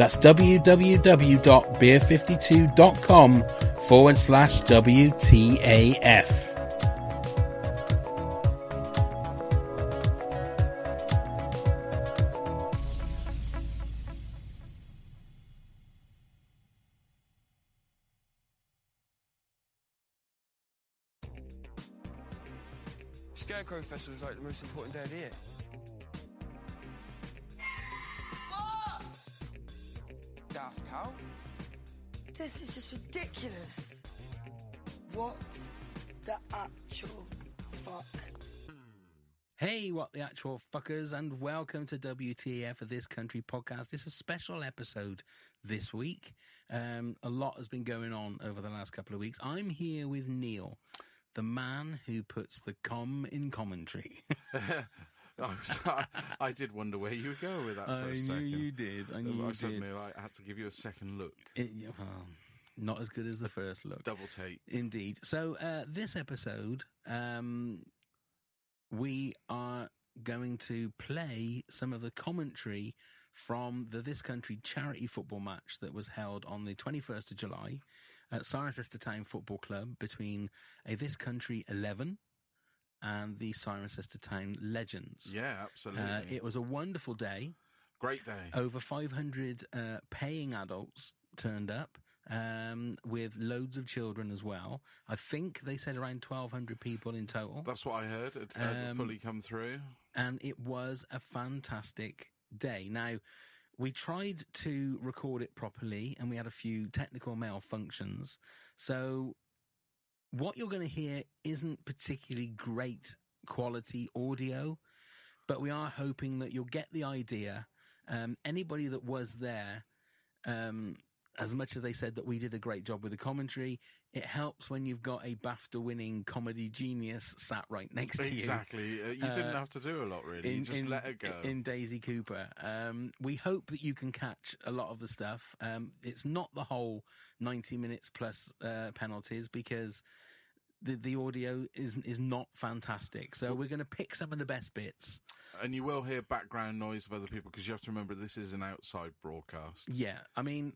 That's www.beer52.com forward slash WTAF. Scarecrow Festival is like the most important day of the year. This is just ridiculous. What the actual fuck? Hey, what the actual fuckers, and welcome to WTF for This Country podcast. It's a special episode this week. Um, a lot has been going on over the last couple of weeks. I'm here with Neil, the man who puts the com in commentary. Oh, sorry. I did wonder where you would go with that for I a knew second. you did. I knew you I did. suddenly like, had to give you a second look. It, well, not as good as the first look. Double take. Indeed. So uh, this episode, um, we are going to play some of the commentary from the This Country charity football match that was held on the 21st of July at Cirencester Town Football Club between a This Country 11 and the Cirencester Town Legends. Yeah, absolutely. Uh, it was a wonderful day. Great day. Over 500 uh, paying adults turned up um, with loads of children as well. I think they said around 1,200 people in total. That's what I heard. It had Um, fully come through. And it was a fantastic day. Now, we tried to record it properly and we had a few technical malfunctions. So, what you're going to hear isn't particularly great quality audio, but we are hoping that you'll get the idea. Um, anybody that was there, um, as much as they said that we did a great job with the commentary, it helps when you've got a BAFTA winning comedy genius sat right next to you Exactly. Uh, you didn't Uh, have to do a lot, really. you just let it go. in Daisy Cooper. Um, we hope that you can catch a lot of the stuff. Um, it's not the whole 90 minutes plus uh, penalties because the the audio is is not fantastic. So we're going to pick some of the best bits. and you will hear background noise of other people because you have to remember this is an outside broadcast. Yeah, I mean,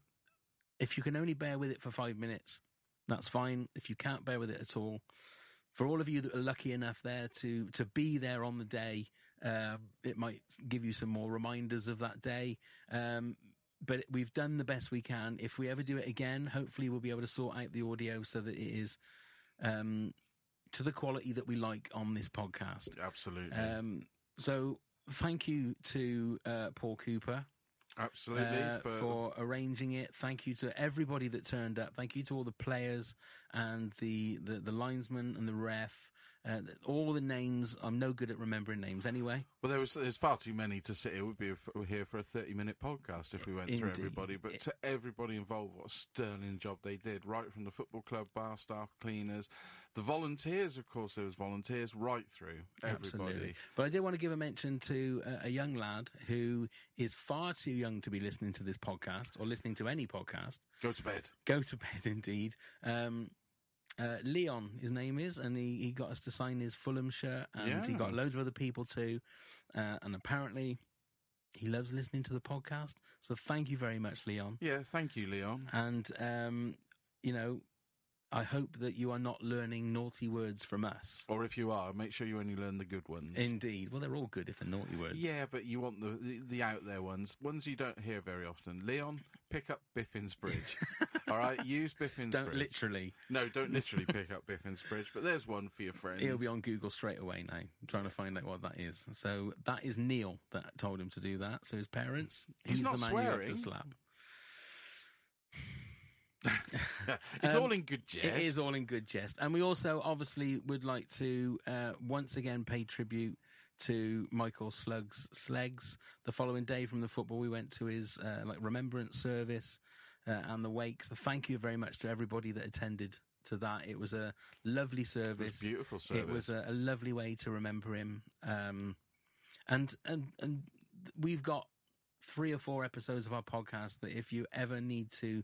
if you can only bear with it for five minutes, that's fine. If you can't bear with it at all, for all of you that are lucky enough there to to be there on the day, um, it might give you some more reminders of that day. Um, but we've done the best we can. If we ever do it again, hopefully we'll be able to sort out the audio so that it is um, to the quality that we like on this podcast. Absolutely. Um, so thank you to uh, Paul Cooper Absolutely. uh, for, arranging it. Thank you to everybody that turned up. Thank you to all the players and the, the, the linesman and the ref. Uh, all the names. I'm no good at remembering names anyway. Well, there was there's far too many to sit here. We'd be here for a 30 minute podcast if we went through everybody. But to everybody involved, what a sterling job they did, right from the football club, bar staff, cleaners, the volunteers. Of course, there was volunteers right through everybody. Absolutely. But I did want to give a mention to a, a young lad who is far too young to be listening to this podcast or listening to any podcast. Go to bed. Go to bed, indeed. Um, uh, Leon, his name is, and he, he got us to sign his Fulham shirt, and he got loads of other people too. Uh, and apparently, he loves listening to the podcast. So thank you very much, Leon. Yeah, thank you, Leon. And um, you know, I hope that you are not learning naughty words from us. Or if you are, make sure you only learn the good ones. Indeed. Well, they're all good if they're naughty words. Yeah, but you want the, the the out there ones, ones you don't hear very often. Leon, pick up Biffin's Bridge. All right, use Biffin's Don't Bridge. literally. no, don't literally pick up Biffin's Bridge, but there's one for your friends. He'll be on Google straight away now, trying to find out what that is. So that is Neil that told him to do that. So his parents, He's not the man you have swearing. to slap. It's Um, all in good jest. It is all in good jest. And we also obviously would like to uh, once again pay tribute to Michael Slugs Sleggs. The following day from the football, we went to his uh, like remembrance service uh, and the wake. So thank you very much to everybody that attended to that. It was a lovely service. beautiful service. It was a, a lovely way to remember him. Um, and and and we've got three or four episodes of our podcast that if you ever need to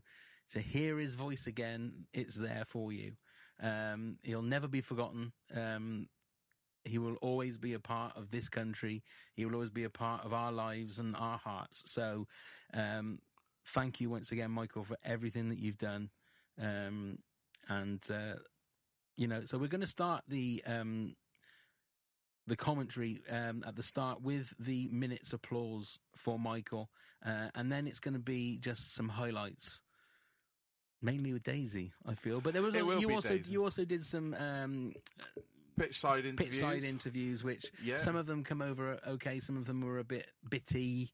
to hear his voice again, it's there for you. Um, he'll never be forgotten. Um, he will always be a part of this country. He will always be a part of our lives and our hearts. So, um, thank you once again, Michael, for everything that you've done. Um, and uh, you know, so we're going to start the um, the commentary um, at the start with the minutes applause for Michael, uh, and then it's going to be just some highlights, mainly with Daisy. I feel, but there was will you also Daisy. you also did some um, pitch side interviews. pitch side interviews, which Yeah. some of them come over okay, some of them were a bit bitty.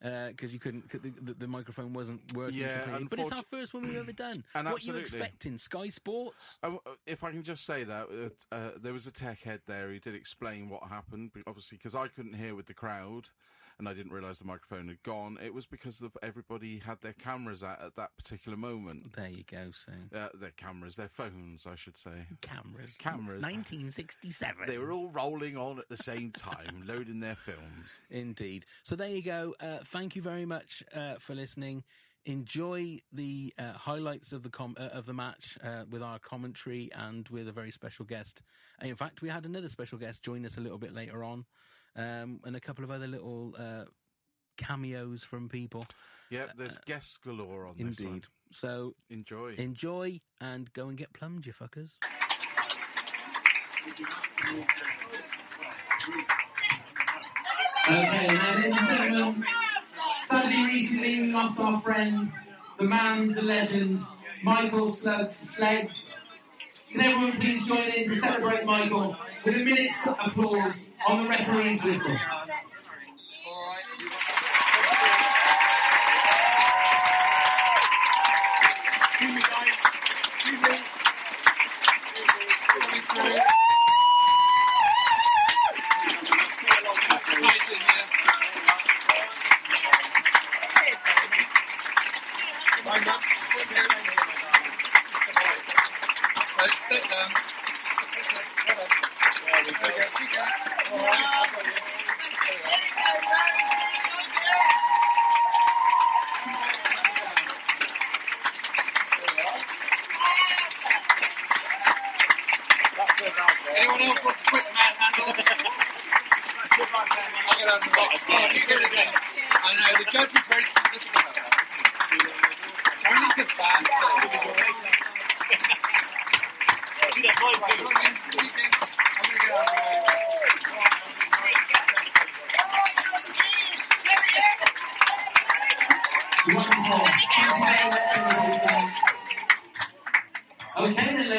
Because you couldn't, the, the, microphone wasn't working. Yeah, completely. but it's our first one we've ever done. And what you absolutely. expecting? Sky Sports? Uh, if I can just say that uh, uh, there was a tech head there who did explain what happened, obviously because I couldn't hear with the crowd, and I didn't realise the microphone had gone. It was because of everybody had their cameras out at that particular moment. There you go. So Uh, their cameras, their phones, I should say. cameras, Cameras. 1967. They were all rolling on at the same time, loading their films. Indeed. So there you go. Uh, thank you very much uh, for listening. Enjoy the uh, highlights of the com- uh, of the match uh, with our commentary and with a very special guest. In fact, we had another special guest join us a little bit later on, um, and a couple of other little uh, cameos from people. Yeah, there's guests galore on this one. Indeed. So Enjoy. enjoy and go and get plumbed, you fuckers. Okay, now ladies and gentlemen, sadly recently we lost our friend, the man, the legend, Michael Slugs Sleggs. Can everyone please join in to celebrate Michael with a minute's applause on the referee's whistle?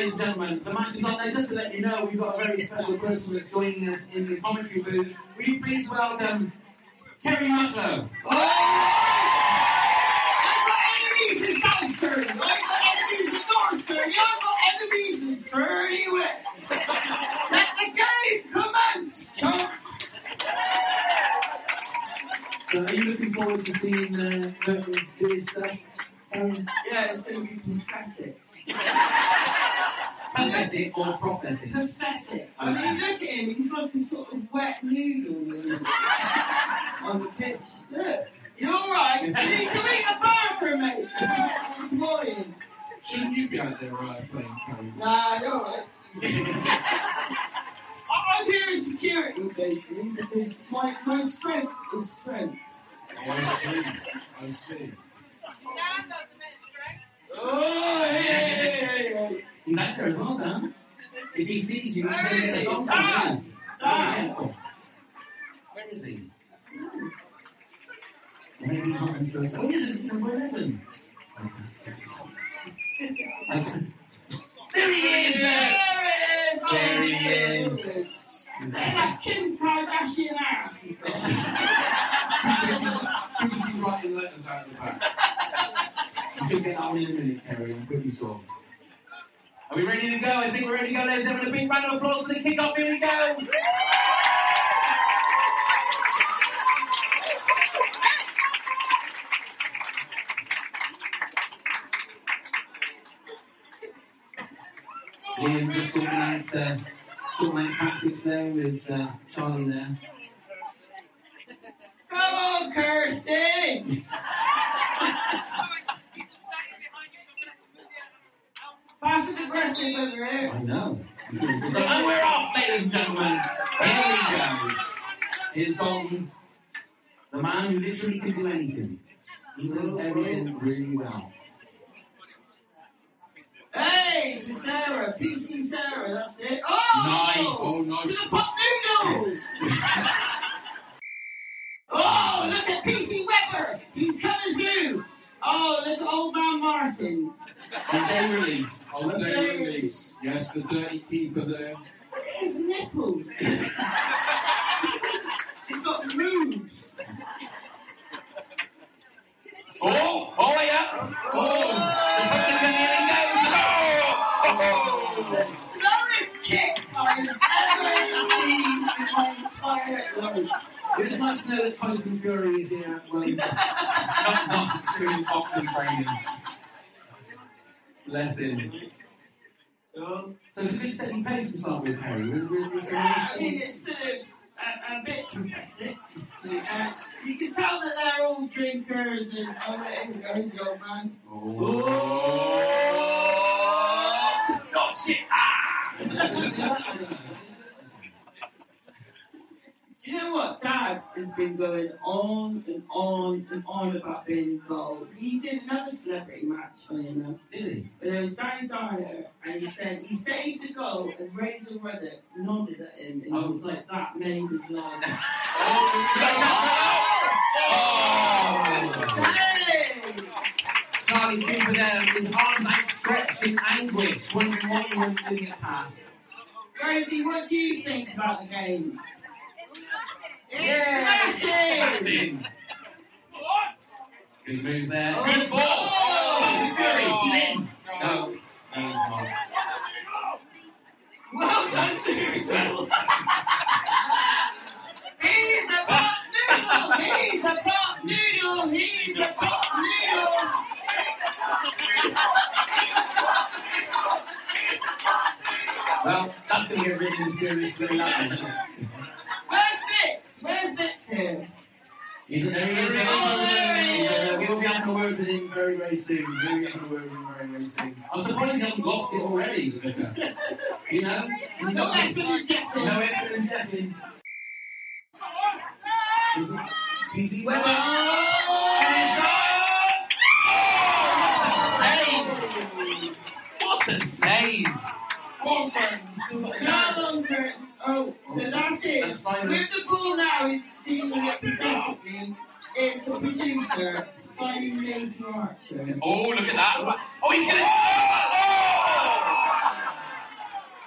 Ladies and gentlemen, the match is on there. Just to let you know, we've got a very special person joining us in the commentary booth. Will you please welcome Kerry Mucklow? I've got enemies in South Surrey. I've got enemies in North Surrey. I've got enemies in Surrey. Let the game commence. So are you looking forward to seeing uh, his stuff? Um, yeah, it's going to be pathetic. Pathetic or prophetic? Pathetic. I mean, look at him. He's like a sort of wet noodle on the pitch. Look. You're all right. You need to eat a burger, mate. This morning. Shouldn't you be out there right playing Curry? Nah, you're all right. I'm here in security, basically, because my, my strength is strength. Oh, I see. I see. Oh, hey, hey, hey. He's there as well, Dan. If he sees you, he's going to Where is a he? Dan! Be Dan! careful. Where is he? Maybe not in first. Oh, he isn't. He's number 11. Okay. There he is! There it is! Oh, There he is. At that Kim Kardashian ass. Too busy writing letters out the back. Should get that one in a minute, Kerry. I'm pretty sure. Are we ready to go? I think we're ready to go, ladies and gentlemen. A big round of applause for the kickoff. Here we go. Liam just sorting out, uh, sorting out tactics there with uh, Charlie there. Come on, Kirsty! Passive aggressive over here. I know. and we're off, ladies and gentlemen. Here we go. Here's Dalton, the man who literally can do anything. He does everything really well. Hey, to Sarah, PC Sarah, that's it. Oh! Nice. Oh, nice. To the pot noodle! oh, look at PC Weber! He's coming through! Oh, look at old man Martin. On day release. On day release. Yes, the dirty keeper there. Look at his nipples. He's got moves. Oh, oh yeah. Oh, the Republican nearly goes. Oh! The slowest kick I have ever seen in my entire life. You just must know that Tyson Fury is here was not, not doing boxing training. Bless him. So it's a good steady pace to start with, Harry. We're, we're, we're I mean, it's sort of a, a bit pathetic. Uh, you can tell that they're all drinkers and oh, there goes the old man. Oh, not shit. Ah! Do you know what? Dad has been going on and on and on about being gold. He did another celebrity match, funny enough. Did he? But there was Danny Dyer, and he said he saved a goal, and Razor Ruddock nodded at him, and he oh. was like, "That made his life." Oh! Hey! Charlie Cooper there, his arms outstretched in anguish, wondering what he was doing it past. Rosie, what do you think about the game? It's smashing! Smashing. Good move there. Oh. Good ball. Oh. Fury, he's in. No, no, not. Well done, Noodle! He's a pot noodle! He's a pot noodle! He's a pot noodle! Well, that's going to get really serious very loud. Where's here? He's there he is. There he is. We'll be having a word with him very, very soon. We'll be having a word with him very, very soon. I'm surprised he hasn't lost it already. You know? No effort in Jeffrey. No effort in Weber. What a save! What a save! John. Oh, so that's it. With the ball now, he's teaming up basically. It's the producer, Simon Nathan Archer. Oh, look at that! Oh, he's gonna. Oh!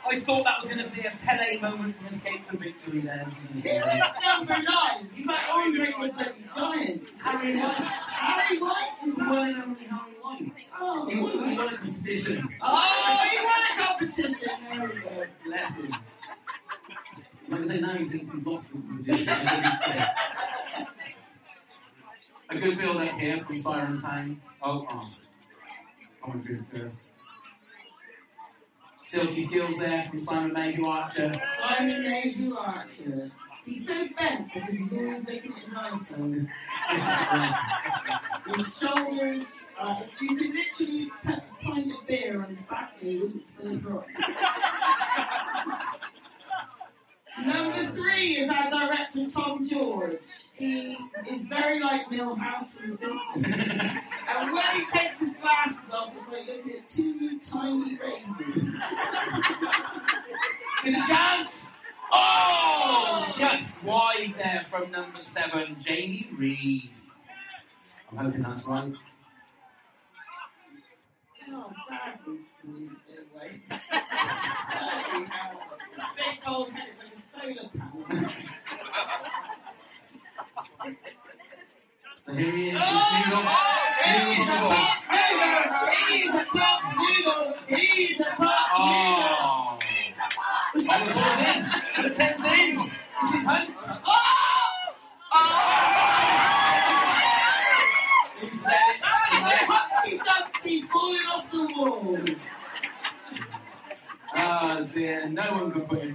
I thought that was going to be a Pele moment from Escape to Victory then. Here's number nine. He's like oh, Andre with the Giants. Harry White. Harry White. He's the one and only Harry White. Oh, He won, he won a competition. oh, he won a competition. There we go. Bless him. Like I say, now he thinks he's lost the competition. and then he's dead. A good build up here from Siren Tang. Oh, oh. Commentary's curse. Silky Skills there from Simon Mayhew Archer. Simon Nathan Archer. He's so bent because he's always looking at his iPhone. His shoulders, uh, if you could literally put a pint of beer on his back, he wouldn't spill a drop. Number three is our director Tom George. He is very like Milhouse from The Simpsons. and when he takes his glasses off, it's like looking at two tiny raisins. There's a chance. Oh, just wide there from number seven, Jamie Reed. I'm hoping that's right. Oh, Dad needs to lose a bit of weight. Bloody hell. His big gold head is like a solar panel. So here he is. Oh, Noodle. he's a pop noodle! He's a pop noodle! He's a pop noodle! Oh. Oh, the ball's in. The ten's in. This is Hunt. Oh!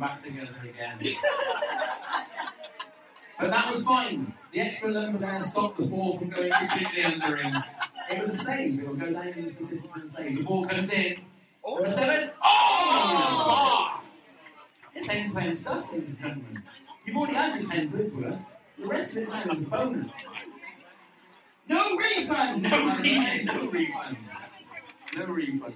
Back together again. But that was fine. The extra lumber there stopped the ball from going completely under him. It was a save. It will go down in the statistics as a save. The ball comes in. Oh. Number seven. Oh! It's end-to-end stuff, ladies and gentlemen. You've already had your 10 quid's worth. The rest of it now is a bonus. No refund! No refund. No refund. No refund.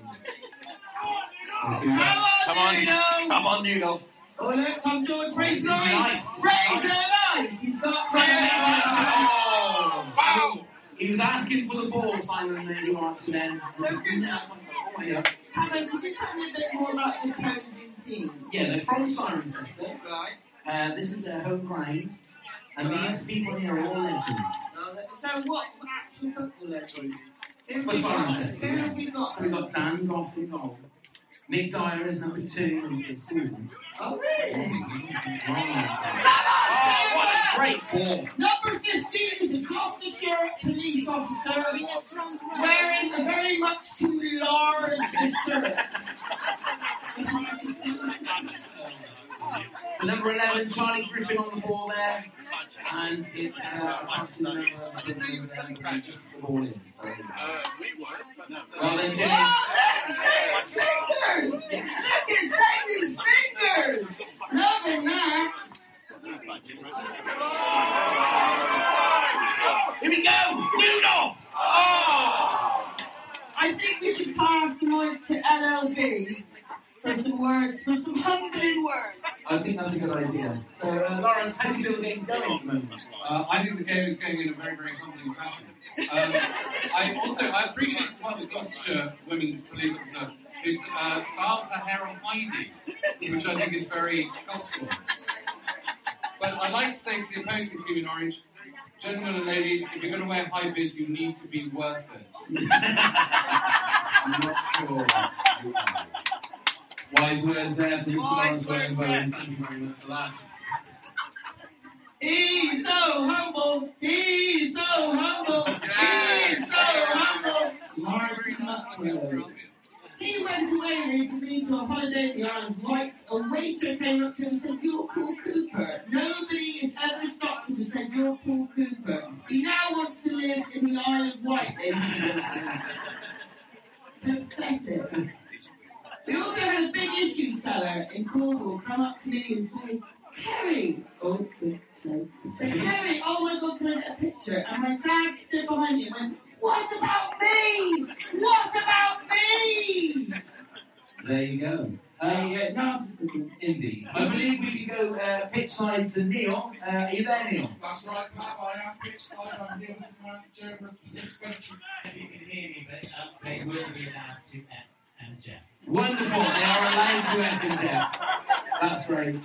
Come on, Noodle! Come on, Noodle. Oh, look, Tom George, raise This is nice! nice. Raise the nice! He's got Oh, foul! He was asking for the ball, Simon. There you are, then. So good. Oh, yeah. Hannah, could you tell me a bit more about the opposing team? Yeah, they're from Cirencester. Right. Uh, this is their home ground. And these people here are all legends. So what actual football legends? Who have For we got? Cirencester. Who have we got? So we've got Dan Goff in goal. Nick Dyer is number two. He's in school. Oh, really? Oh, oh what a great ball. Number 15 is a Gloucestershire police officer wearing a very much too large shirt. Number 11, Charlie Griffin on the ball there. And it's uh, a passing number of the ball in. So, Uh, we weren't, but no. Well then, Jimmy. Oh, look! Satan's fingers! Look at Satan's fingers! Loving that! Here we go! Noodle! Oh! I think we should pass the mic to LLB for some words, for some humbling words. I think that's a good idea. So, uh, Lawrence, how do you feel the game's going at the moment? Uh, I think the game is going in a very, very humbling fashion. Um, I also I appreciate as well the Gloucestershire women's police officer who's uh, styled her hair on Heidi, which I think is very helpful. But I'd like to say to the opposing team in orange, gentlemen and ladies, if you're going to wear high vis, you need to be worth it. I'm not sure. you are. Wise words there from Mr. Lawrence William Thank you very much for that. He's so humble. He's so humble. He's so humble. Musgrove. He went away recently to a holiday in the Isle of Wight. A waiter came up to him and said, You're Paul Cooper. Nobody has ever stopped him and said, You're Paul Cooper. He now wants to live in the Isle of Wight. Pathetic. We also had a big issue seller in Cornwall come up to me and say, Kerry, oh, good, so, say, Kerry, oh my god, can I get a picture? And my dad stood behind me and went, What about me? What about me? There you go. There Uh, you go, narcissism. Indeed. I believe we could go uh, pitch side to Neil. Uh, are you there, Neil? That's right, Pat. I am pitch side. I'm the other manager of this country. You can hear me, but uh, they will be allowed to F and Jeff. Wonderful. They are allowed to F and Jeff. That's great.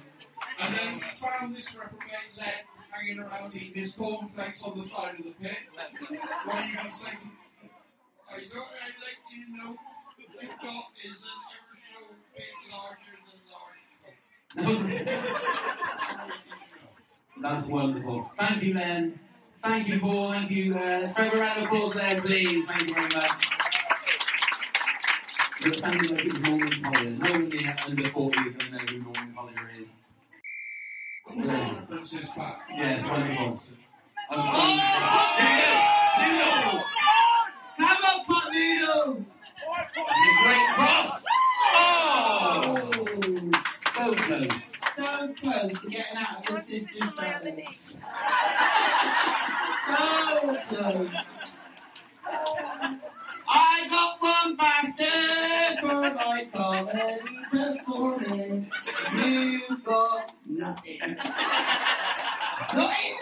And then we found this reprobate leg hanging around eating his cornflakes on the side of the pit. What are you going to say to I thought I'd let you to know the dog is an ever so bit larger than large. That's wonderful. Thank you, Len. Thank you, Paul. Thank you. Uh, Trevor, round of applause there, please. Thank you very much. You're sounding like it's Norman Collier. No one here under 40 is going to know who Norman Collier is. Brilliant. That's his Pat. Yes, wonderful. I'm Oh, sorry. Noodle! Come on, pot noodle! It's a great cross! Oh! Oh, So close. so close to getting out of the sister shadows. So close. I got one BAFTA for my comedy performance. You got nothing. Not even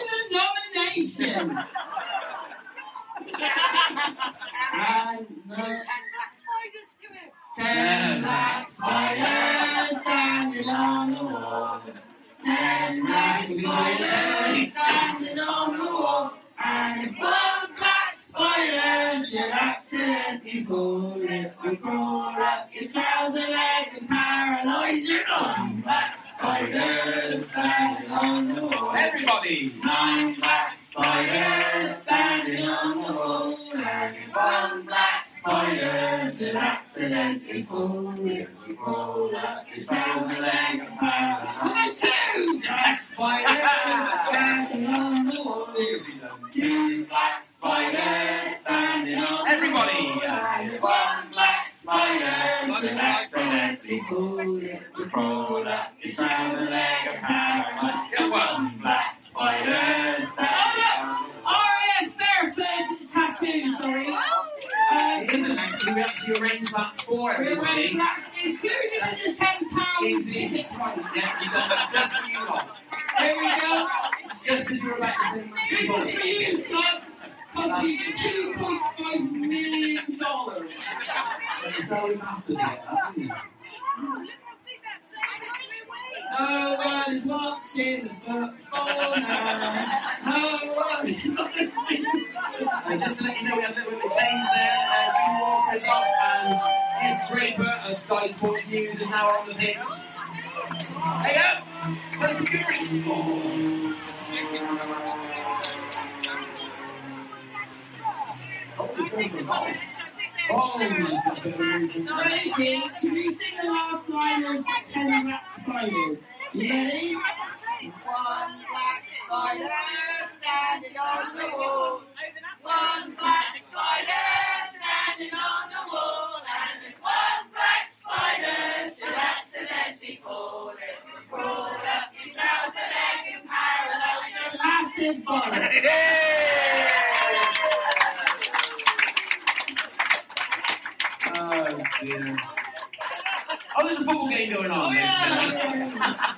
that's included in the ten pounds Easy. ticket price. Yeah, you done that just for you lot. There we go. It's just as you were about to sing my This is for you, sluts. Cost me two point five million dollars. So we have to do it, haven't we? No one is watching the football now. Sports News is now on the pitch. Hey up! Tyson Fury! Oh, he's going for goal. Oh, he's got a bit of a movement. Ready? Should we sing the last line of Ten Black Spiders? You ready? One black spider standing on the wall. One black spider standing on the wall. And if one black spider should accidentally fall, it will crawl up your trouser leg and paralyze your massive body. Oh, dear. Oh, there's a football game going on. Oh, yeah.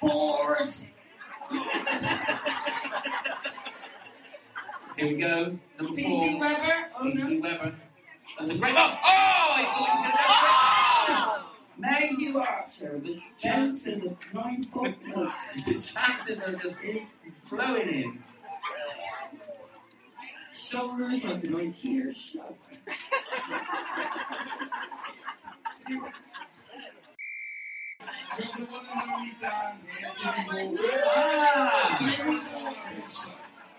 Bored. Here we go. Number PC four. Weber. Oh, PC no. Weber. That's a great ball. Oh, I thought you were going to Mayhew Archer with chances of 9.0. The chances are just flowing in. Shoulders like an IKEA shove. Got the one and only Dan here, Jimmy Ball. Ah! So what's all right, so-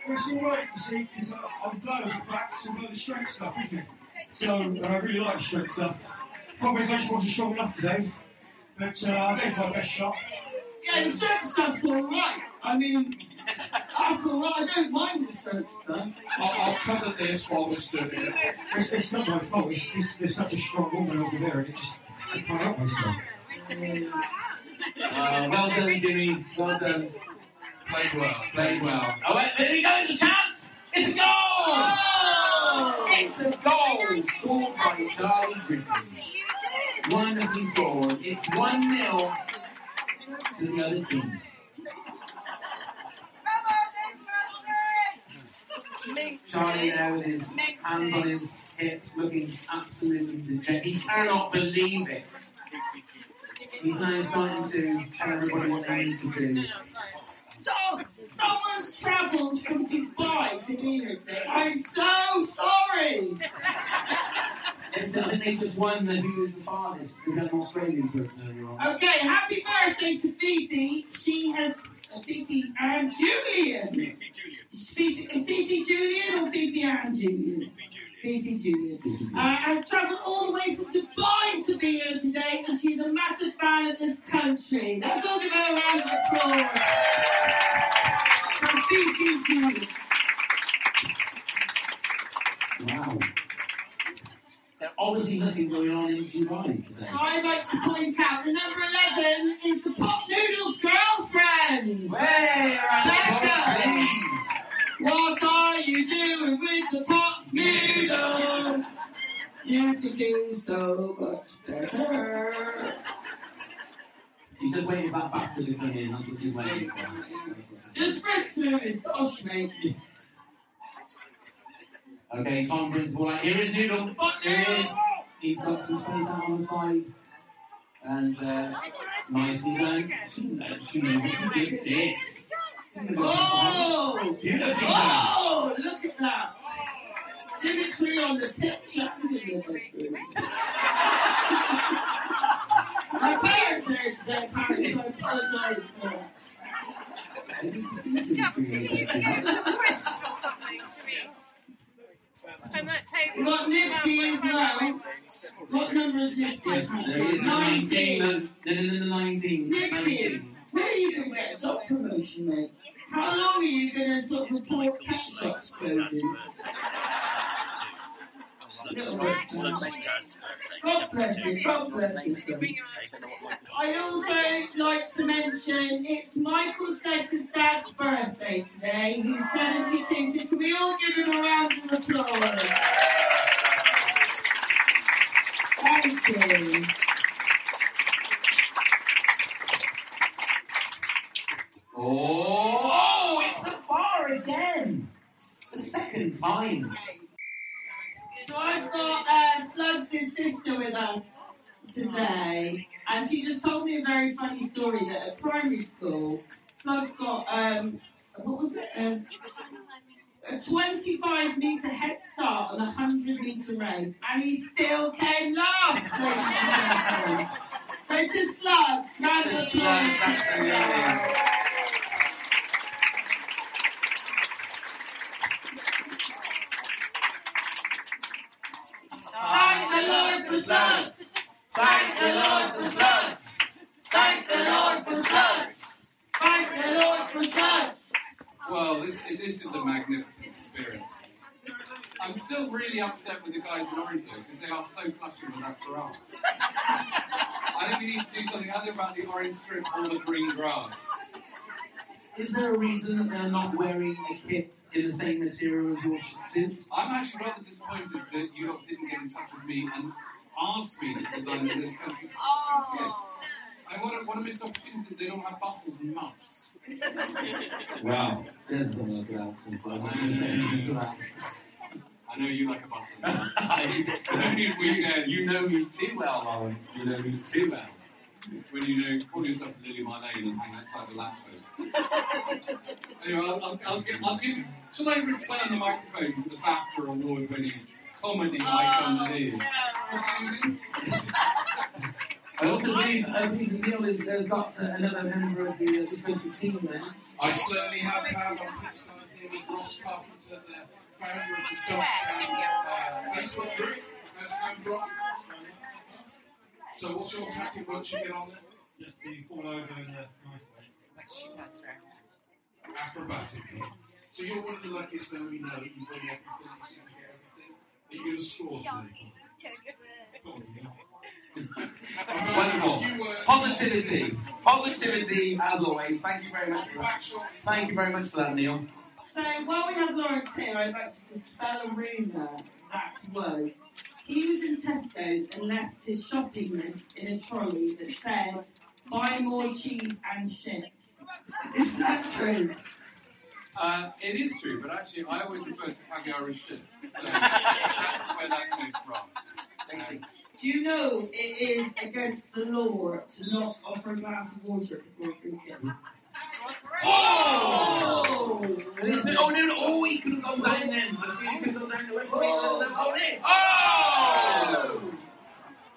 Well, it's all right, you see, because I'm glad I was back to some of the strength stuff, isn't it? So uh, I really like strength stuff. Problem is, I just wasn't strong enough today, but uh, I gave my best shot. Yeah, the strength stuff's alright. I mean, that's alright. I don't mind the strength stuff. I'll, I'll cover this while we're stood here. It's, it's not my fault. It's, it's, there's such a strong woman over there, and it just I can't help myself. Uh, well done, Jimmy. Well done. Played well. Played well. Oh, wait, there we go. It's a chance. It's a goal. Oh! It's a goal scored by Charlie Griffin. One of these scored. It's 1 0 to the other team. Charlie there with his hands on his hips, looking absolutely dejected. He cannot believe it. He's now starting to tell everybody what they need to do. So, someone's travelled from Dubai to be here today. I'm so sorry. And I think they just won the Who is the Farthest, the young Australian person earlier on. Okay, happy birthday to Fifi. She has uh, Fifi and Julian. Fifi, uh, Fifi Julian or Fifi and Julian? Fifi Julian. Uh, has travelled all the way from Dubai to be here today, and she's a massive fan of this country. Let's all give her a round of applause. From Fifi Julian. Wow. There's obviously nothing going on in Dubai today. I'd like to point out the number 11 is the Pot Noodles Girls friends. Hey, round of applause, Becca. What are you doing with the pot noodle? You could do so much better. She's just waiting for that factory to come in. That's what she's waiting for. Just sprint his gosh, mate. Okay, Tom brings the ball out. Here is Noodle. Here he is. He's got some space out on the side. And uh, nicely done. She knows, what to do. Yes. Oh! Oh! Look at that. Symmetry on the picture. My parents are here today, apparently, so I apologise for that. I need to see some crisps or something to eat. From that table. We've got Nipsey as well. What number is Yes, there he Nipsey? 19. 19. No, no, no, no, 19. Nipsey, where are you going to get a job promotion, mate? How long are you going to sort of report cat shops closing? Little bit, son. God bless you, God bless you, son. I'd also like to mention it's Michael Sleggs' dad's birthday today. He's 72, so can we all give him a round of applause? Thank you. Oh, it's the bar again. The second time. So I've got uh, Slugs' sister with us today, and she just told me a very funny story that at primary school, Slugs got um, what was it? Um, a 25 metre head start on a 100 metre race, and he still came last. so to Slugs, round of applause. Slugs, absolutely. Thank the Lord for slugs. Thank the Lord for slugs. Thank the Lord for slugs. Thank the Lord for slugs. Well, this, this is a magnificent experience. I'm still really upset with the guys in Orangeville because they are so clutching with that grass. I think we need to do something either about the orange strip or the green grass. Is there a reason that they're not wearing a kit in the same material as your suit? I'm actually rather disappointed that you lot didn't get in touch with me and ask me to design this country. Oh. I want to, want to miss the opportunity that they don't have bustles and muffs. Wow, there's some of that. I'm I know you like a bustle. you, you, know, you know me too well, Lawrence. You know me too well. when you know, call yourself Lily Marlene and hang outside the lamppost. anyway, I'll, I'll, I'll, give, I'll give. Shall I explain on the microphone to the BAFTA award-winning comedy icon that is? I also believe, I believe Neil is, has got uh, another member of the, uh, the social team there. I certainly have had on pitch side here with Ross Carpenter, the founder of the Self uh, Facebook group. How's it going, Rob? So, what's your tactic once you get on there? Just to fall over in a nice way. Acrobatic. So, you're one of the luckiest men we know. You win everything, you seem to get everything. Are you going to score today? Wonderful. You were- Positivity. Positivity, as always. Thank you very much for that. Thank you very much for that, Neil. So while we have Lawrence here, I'd like to dispel a rumour that was he was in Tesco's and left his shopping list in a trolley that said buy more cheese and shit. Is that true? Uh, it is true, but actually, I always refer to caviar as shit. So that's where that came from. Do you know it is against the law to not offer a glass of water before drinking? Oh! And he's been, oh, no, no, oh, he could have gone down then. I feel he could have gone down the rest of the Oh. Oh!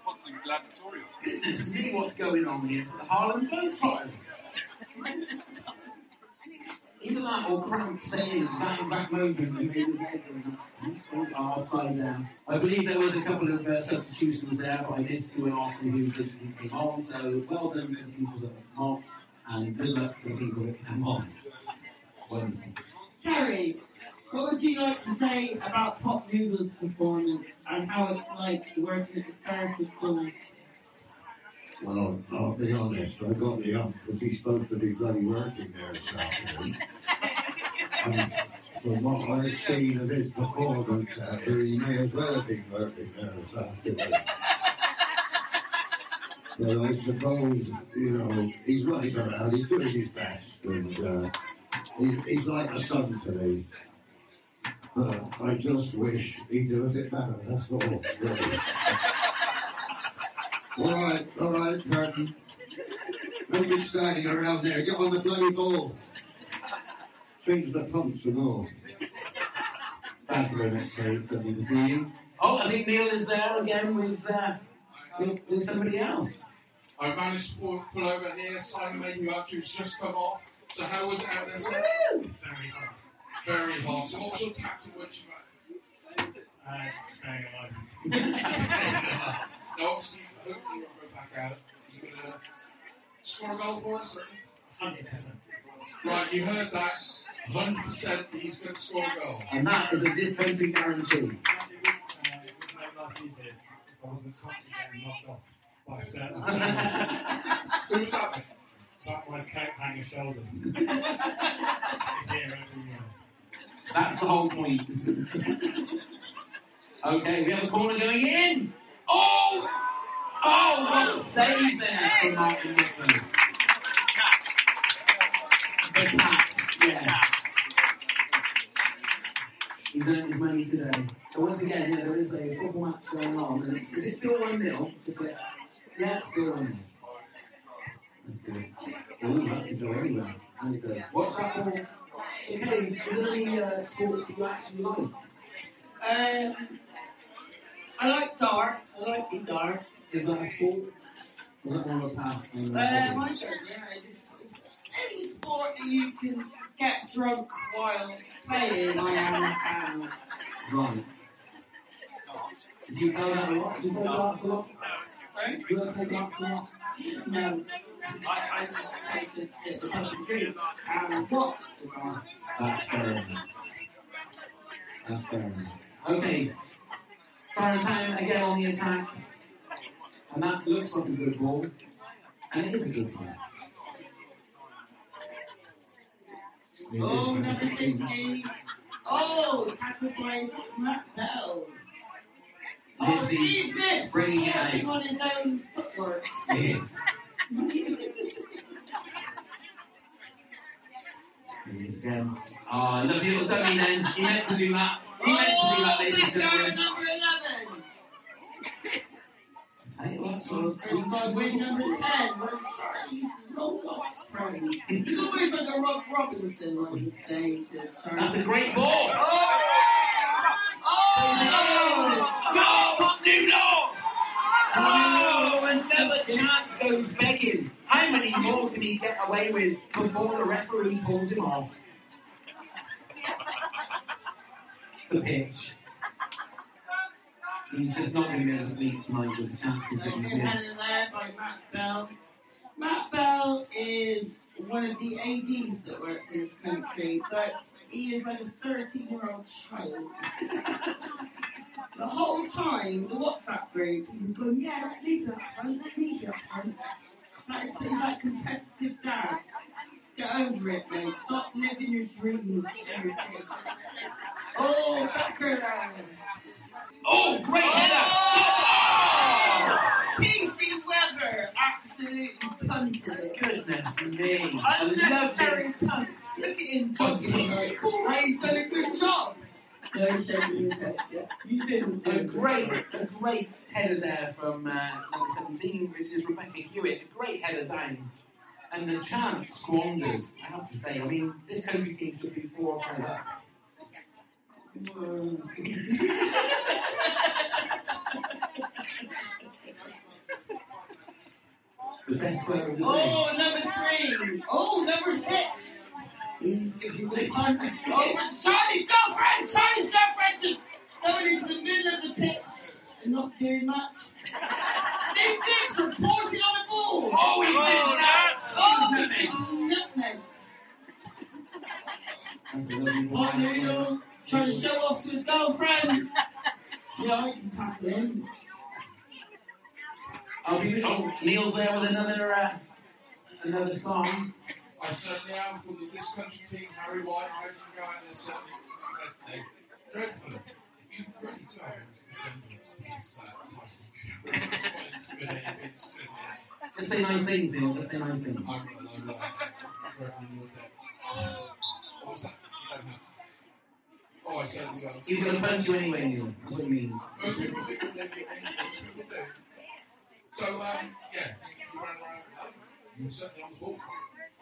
What's the gladiatorial? Goodness me, what's going on here? It's the Harlem Globetrotters. Either that or cramp saying that exact moment he made his upside down. I believe there was a couple of uh, substitutions there, but I missed who went off and who didn't came on. So well done to the people that came off, and good luck to the people that came on. Wonderful. Terry, what would you like to say about Pop Noodle's performance and how it's like working at the Fairfield Bulls? Well, I'll be honest, I got the ump because he's supposed to be bloody working there this afternoon. and from what I've seen of his performance out here, he may as well have been working there this afternoon. But I suppose, you know, he's running around, he's doing his best, and uh, he's, he's like a son to me. But I just wish he'd do a bit better, that's all, really. All right, all right, Curtin. Don't be standing around there. Get on the bloody ball. Change the pumps and all. Thank you very much, Terry. It's to see you. Oh, I think Neil is there again with, uh, with, with somebody else. I managed to pull, pull over here. Simon Mayhew Archer's just come off. So how was it out there? sir? Very hard. Very hard. So what was your tactic when you Uh, staying alive. Now, obviously, hopefully you'll go back out. You're going to score a goal for us? 100%. Right, you heard that. 100% he's going to score a goal. And that is a this country guarantee. Uh, it would make life easier if I wasn't constantly getting knocked off by certain coat hanger shoulders. That's the whole point. okay, we have a corner going in. Oh! Oh, what a save there from Martin Whitman. The He's earned his money today. So once again, yeah, there is a football match going on. And is it still 1 0? Yeah, it's still 1 0. That's good. Oh, that can go anywhere. What's that ball? Okay, is there any uh, sports that you actually like? Um, I like darts. I like the darts. Is that a sport? Or is that more of a pastime? Um, I don't, yeah, it's, it's any sport that you can get drunk while playing. I am of. Right. Do you play that a lot? Do you play darts a lot? Sorry? Do you play darts a lot? No, I, I just take this at the pub and drink and darts. That's fair enough. That's fair enough. Okay. Time again on the attack. And that looks like a good ball. And it is a good ball. Oh, number 16. Oh, tackled by Matt Bell. Oh, Steve bringing it on his own footwork. Yes. Again. Um, oh, lovely little dummy then. He meant to do that. He meant to do that, Oh, ladies and gentlemen. number 11. It's number 10. One of Charlie's long lost friends. He's always like a Rob Robinson, I would say to. That's a great ball. Oh! no! Go, Nuno! Oh, another chance goes begging. How many more can he get away with before the referee pulls him off? The pitch. He's just not going to be able to sleep tonight with the chances that And missed. by Matt Bell. Matt Bell is one of the ADs that works in this country, but he is like a 13 year old child. the whole time, the WhatsApp group, he was going, Yeah, let me be up front, let me be up front. That is, he's like competitive dad. Get over it, mate. Stop living your dreams. Oh, there. Oh, great header! PC Weber absolutely punted it. Goodness me. I love Unnecessary it. punt. Look at him talking oh, he's done a good job. No, he's shaking his. Yeah. You did a great, a great header there from uh, number 17, which is Rebecca Hewitt. A great header down. And the chance squandered, I have to say. I mean, this country team should be four or five up. the best player of the oh, day. Oh, number three. Oh, number six. He's the punt. Oh, it's Charlie's girlfriend. Charlie's girlfriend just going into the middle of the pitch and not doing much. Steve Diggs reporting on the ball. Oh, he's oh, nuts. Oh, Nutmeg. he's nutmeg. That's a lovely ball. Oh, Noodle trying to show off to his girlfriend. yeah, I can tackle him. I'll be, oh, Neil's there with another uh, another song. I certainly am for the this country team, Harry White, ready to go out there certainly dreadfully. You really do have a resemblance to this uh, Tyson Fury. It's quite intimidating, it's, Just say nice things, Neil. Just say nice things. I'm not, I'm not. Right on your deck. What was that? You don't have. Oh, I certainly will. He's going to punch you anyway, Neil. That's what he means. Most people do, most people do. So, um, yeah, you ran around. You were certainly on the ball.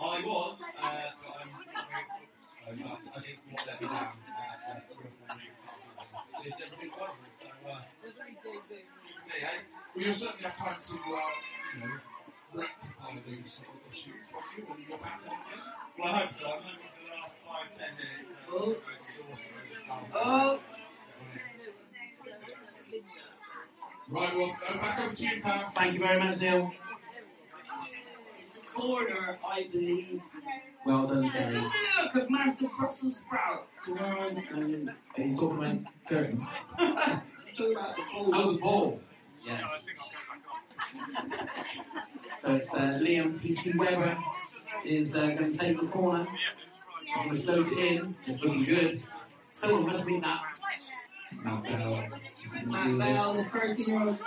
I was, uh, but I'm very um, I think what let me down. Uh, uh, it's never been quite so, uh, me, eh? Well, you'll certainly have time to, uh, you know, rectify those sort of issues, won't you, when you go back on again? Well, I hope so. I'm hoping for the last five, ten minutes. Uh, Oh. So it's awesome. Oh. Right, well, go back over to you, pal. Thank you very much, Neil. It's a corner, I believe. Well done, And Gary. just a look of massive Brussels sprout. Where I'm standing. Are you talking about curtain? Talking about the ball. Oh, the ball. Yes. So it's uh, Liam PC Weber is uh, going to take the corner. I'm going to float it in. It's looking good. Someone must beat that. Now, Bell. Matt Bell, the first year. Look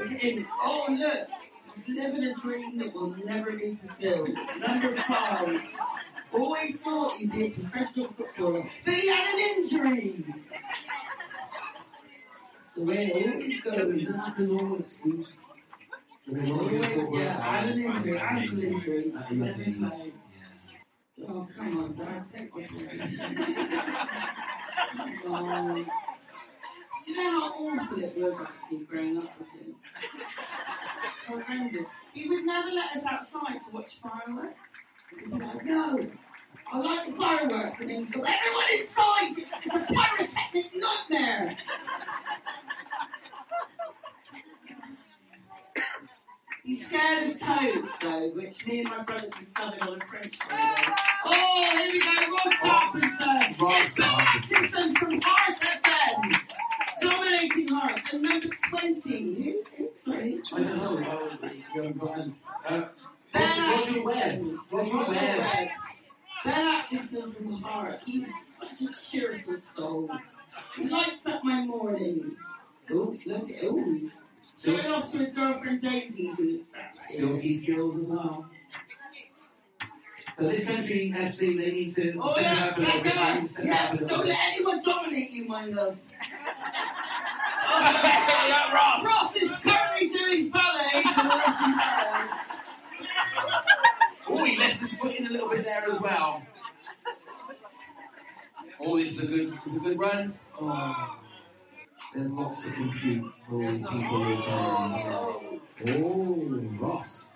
at him. Oh, look. He's living a dream that will never be fulfilled. Number five. Always thought he'd be a professional footballer, but he had an injury. So where it always goes. Isn't that the normal excuse? Always, yeah, I had an injury, ankle injury. Never played. Oh, come on, my Oh. Do you know how awful it was actually growing up with him? Horrendous. He would never let us outside to watch fireworks. No, I like the fireworks. And then everyone inside, it's, it's a pyrotechnic nightmare. He's scared of toads, though, which me and my brother discovered on a French holiday. Oh, here we go, Ross Carpenter. Bill Atkinson from Heart FM. Dominating Heart. And number 20. Who? Sorry. I don't know. Uh, Ben Roger Webb. Roger Webb. Ben Atkinson from Heart. He's such a cheerful soul. He lights up my morning. Oh, look at oh, he's showing off to his girlfriend Daisy, who's sexy. Silky skills as well. So this country FC, they need to Oh step yeah, up a little bit. back They need up. to step Yes, up a little don't bit. let anyone dominate you, my love. Oh, Ross. Ross is currently doing ballet for the Russian ballet. Oh, he left his foot in a little bit there as well. Oh, this is a good, this is a good run. Oh, there's lots to compute for all these people who are Oh, Ross.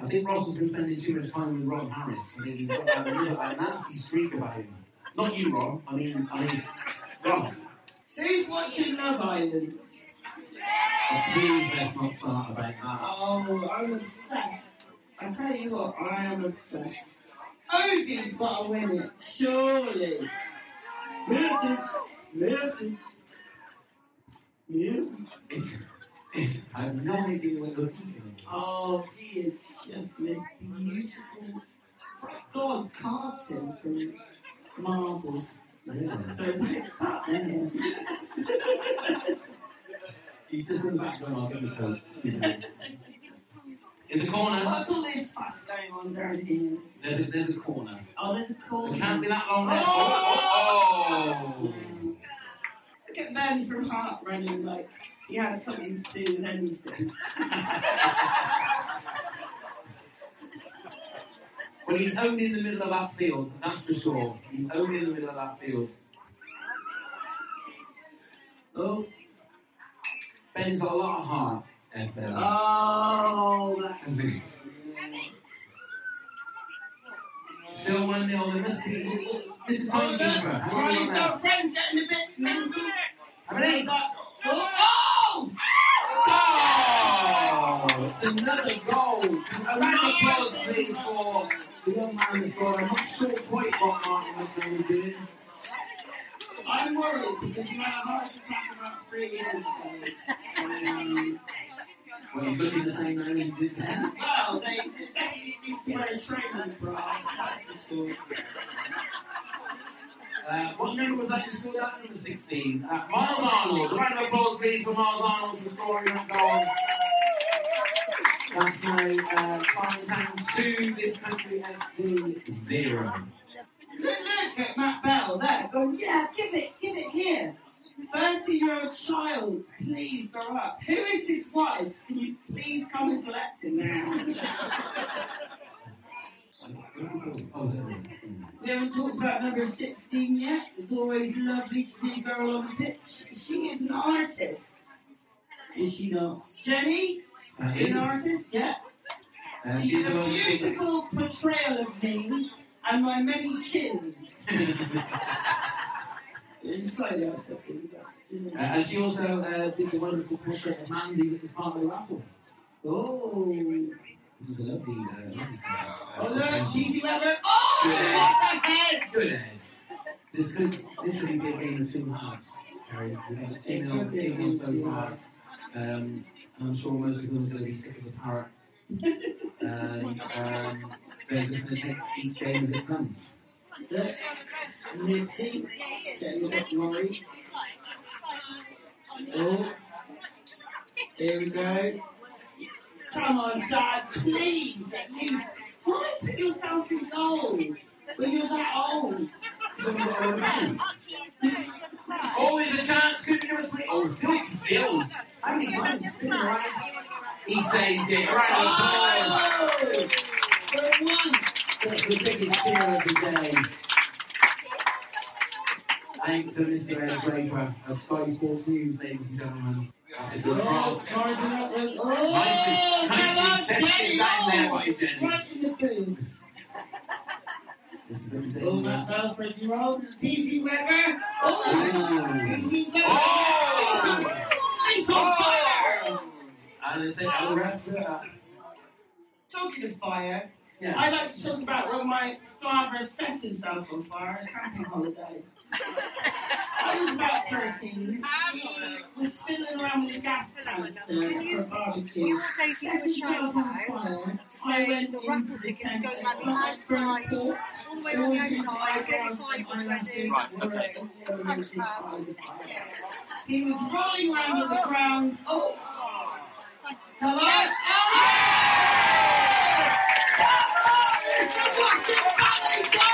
I think Ross has been spending too much time with Ron Harris. I mean, he's got that, he's nasty streak about him. Not you, Ron. I mean, I mean, Ross. Who's watching Love Island? Please, let's not start about that. Oh, I'm obsessed. I tell you what, I am obsessed. Ovi's got to win it, surely. Message, message, message. It's, it's, I have no idea what you're thinking. Oh, he is just this beautiful. It's like God carved him from marble. Yeah. So it's like that, isn't it? He's just in the background, I'll get the coat. It's a corner. What's all this fuss going on down here? There's a, there's a corner. Oh, there's a corner. It can't be that long. Oh! Oh! Look at Ben from Heart running like he had something to do with anything. Well, he's only in the middle of that field, that's for sure. He's only in the middle of that field. Oh. Ben's got a lot of heart. FM. Oh, that's. Still 1 0. There must be. Mr. Oh, Timekeeper. Ronnie's we have? getting a bit mental. Many? Oh! Oh! It's another goal. A round of applause, please, for the young man who scored. I'm not sure quite what Martin McMahon was doing. I'm worried because my heart just happened about three years ago. Well, he's looking the same as he did then. Well, they definitely need to wear a training bra, that's for sure. Uh, what number was that in school? That number 16. Uh, Miles Arnold. A round of applause, please, for Miles Arnold for scoring that goal. That's now uh, Simon Town 2, this country FC 0. Look, look at Matt Bell there. Go, yeah, give it, give it here. 30 year old child, please grow up. Who is his wife? Can you please come and collect him now? Is? We haven't talked about number 16 yet. It's always lovely to see a girl on the pitch. She is an artist. Is she not? Jenny? That An artist? Yeah. Uh, a beautiful portrayal of me and my many chins. Slightly out of step, isn't Uh, and she also uh, did the wonderful portrait of Mandy that was part of the raffle. Oh. Which is a lovely, uh, Oh, look, Peasy Weber. Oh, Good. a head! Good Ed. This could literally be a game of two halves. Harry. We've a team on team on so far. Um, I'm sure most of them are going to be sick as a parrot. and um, they're just going to take each game as it comes. Nipsey. Getting a bit worried. Oh. Here we go. Come on, Dad, please, at least. Why put yourself in goal when you're that old? Oh, there's a chance. Could be number three. Oh, Silky Seals. How many times? He saved it. Right on Oh! For once. That's the biggest cheer of the day. Thanks to Mr. Ed Draper of Sky Sports News, ladies and gentlemen. That's a good Oh, cross. stars are not well. Oh, Nicely- nicely chested there oh, by Jenny. Right in the boobs. This is going to be Oh, Matt dangerous. Bell, Freddie Roll, Weber. Oh. Weber. Oh. He's on fire. And it's it, and the rest of it. uh, Talking of fire, Yeah. I'd like to talk about when my father set himself on fire on a camping holiday. I was about 13. He was fiddling around with his gas canister for a barbecue. We all dated Set to a shout himself on out fire. to I say went the into raffle the tickets tent go the started outside, all the way around the outside, get your fibres ready. Right, okay. Thanks, He was rolling around on the oh, oh. ground. Oh! Come on! He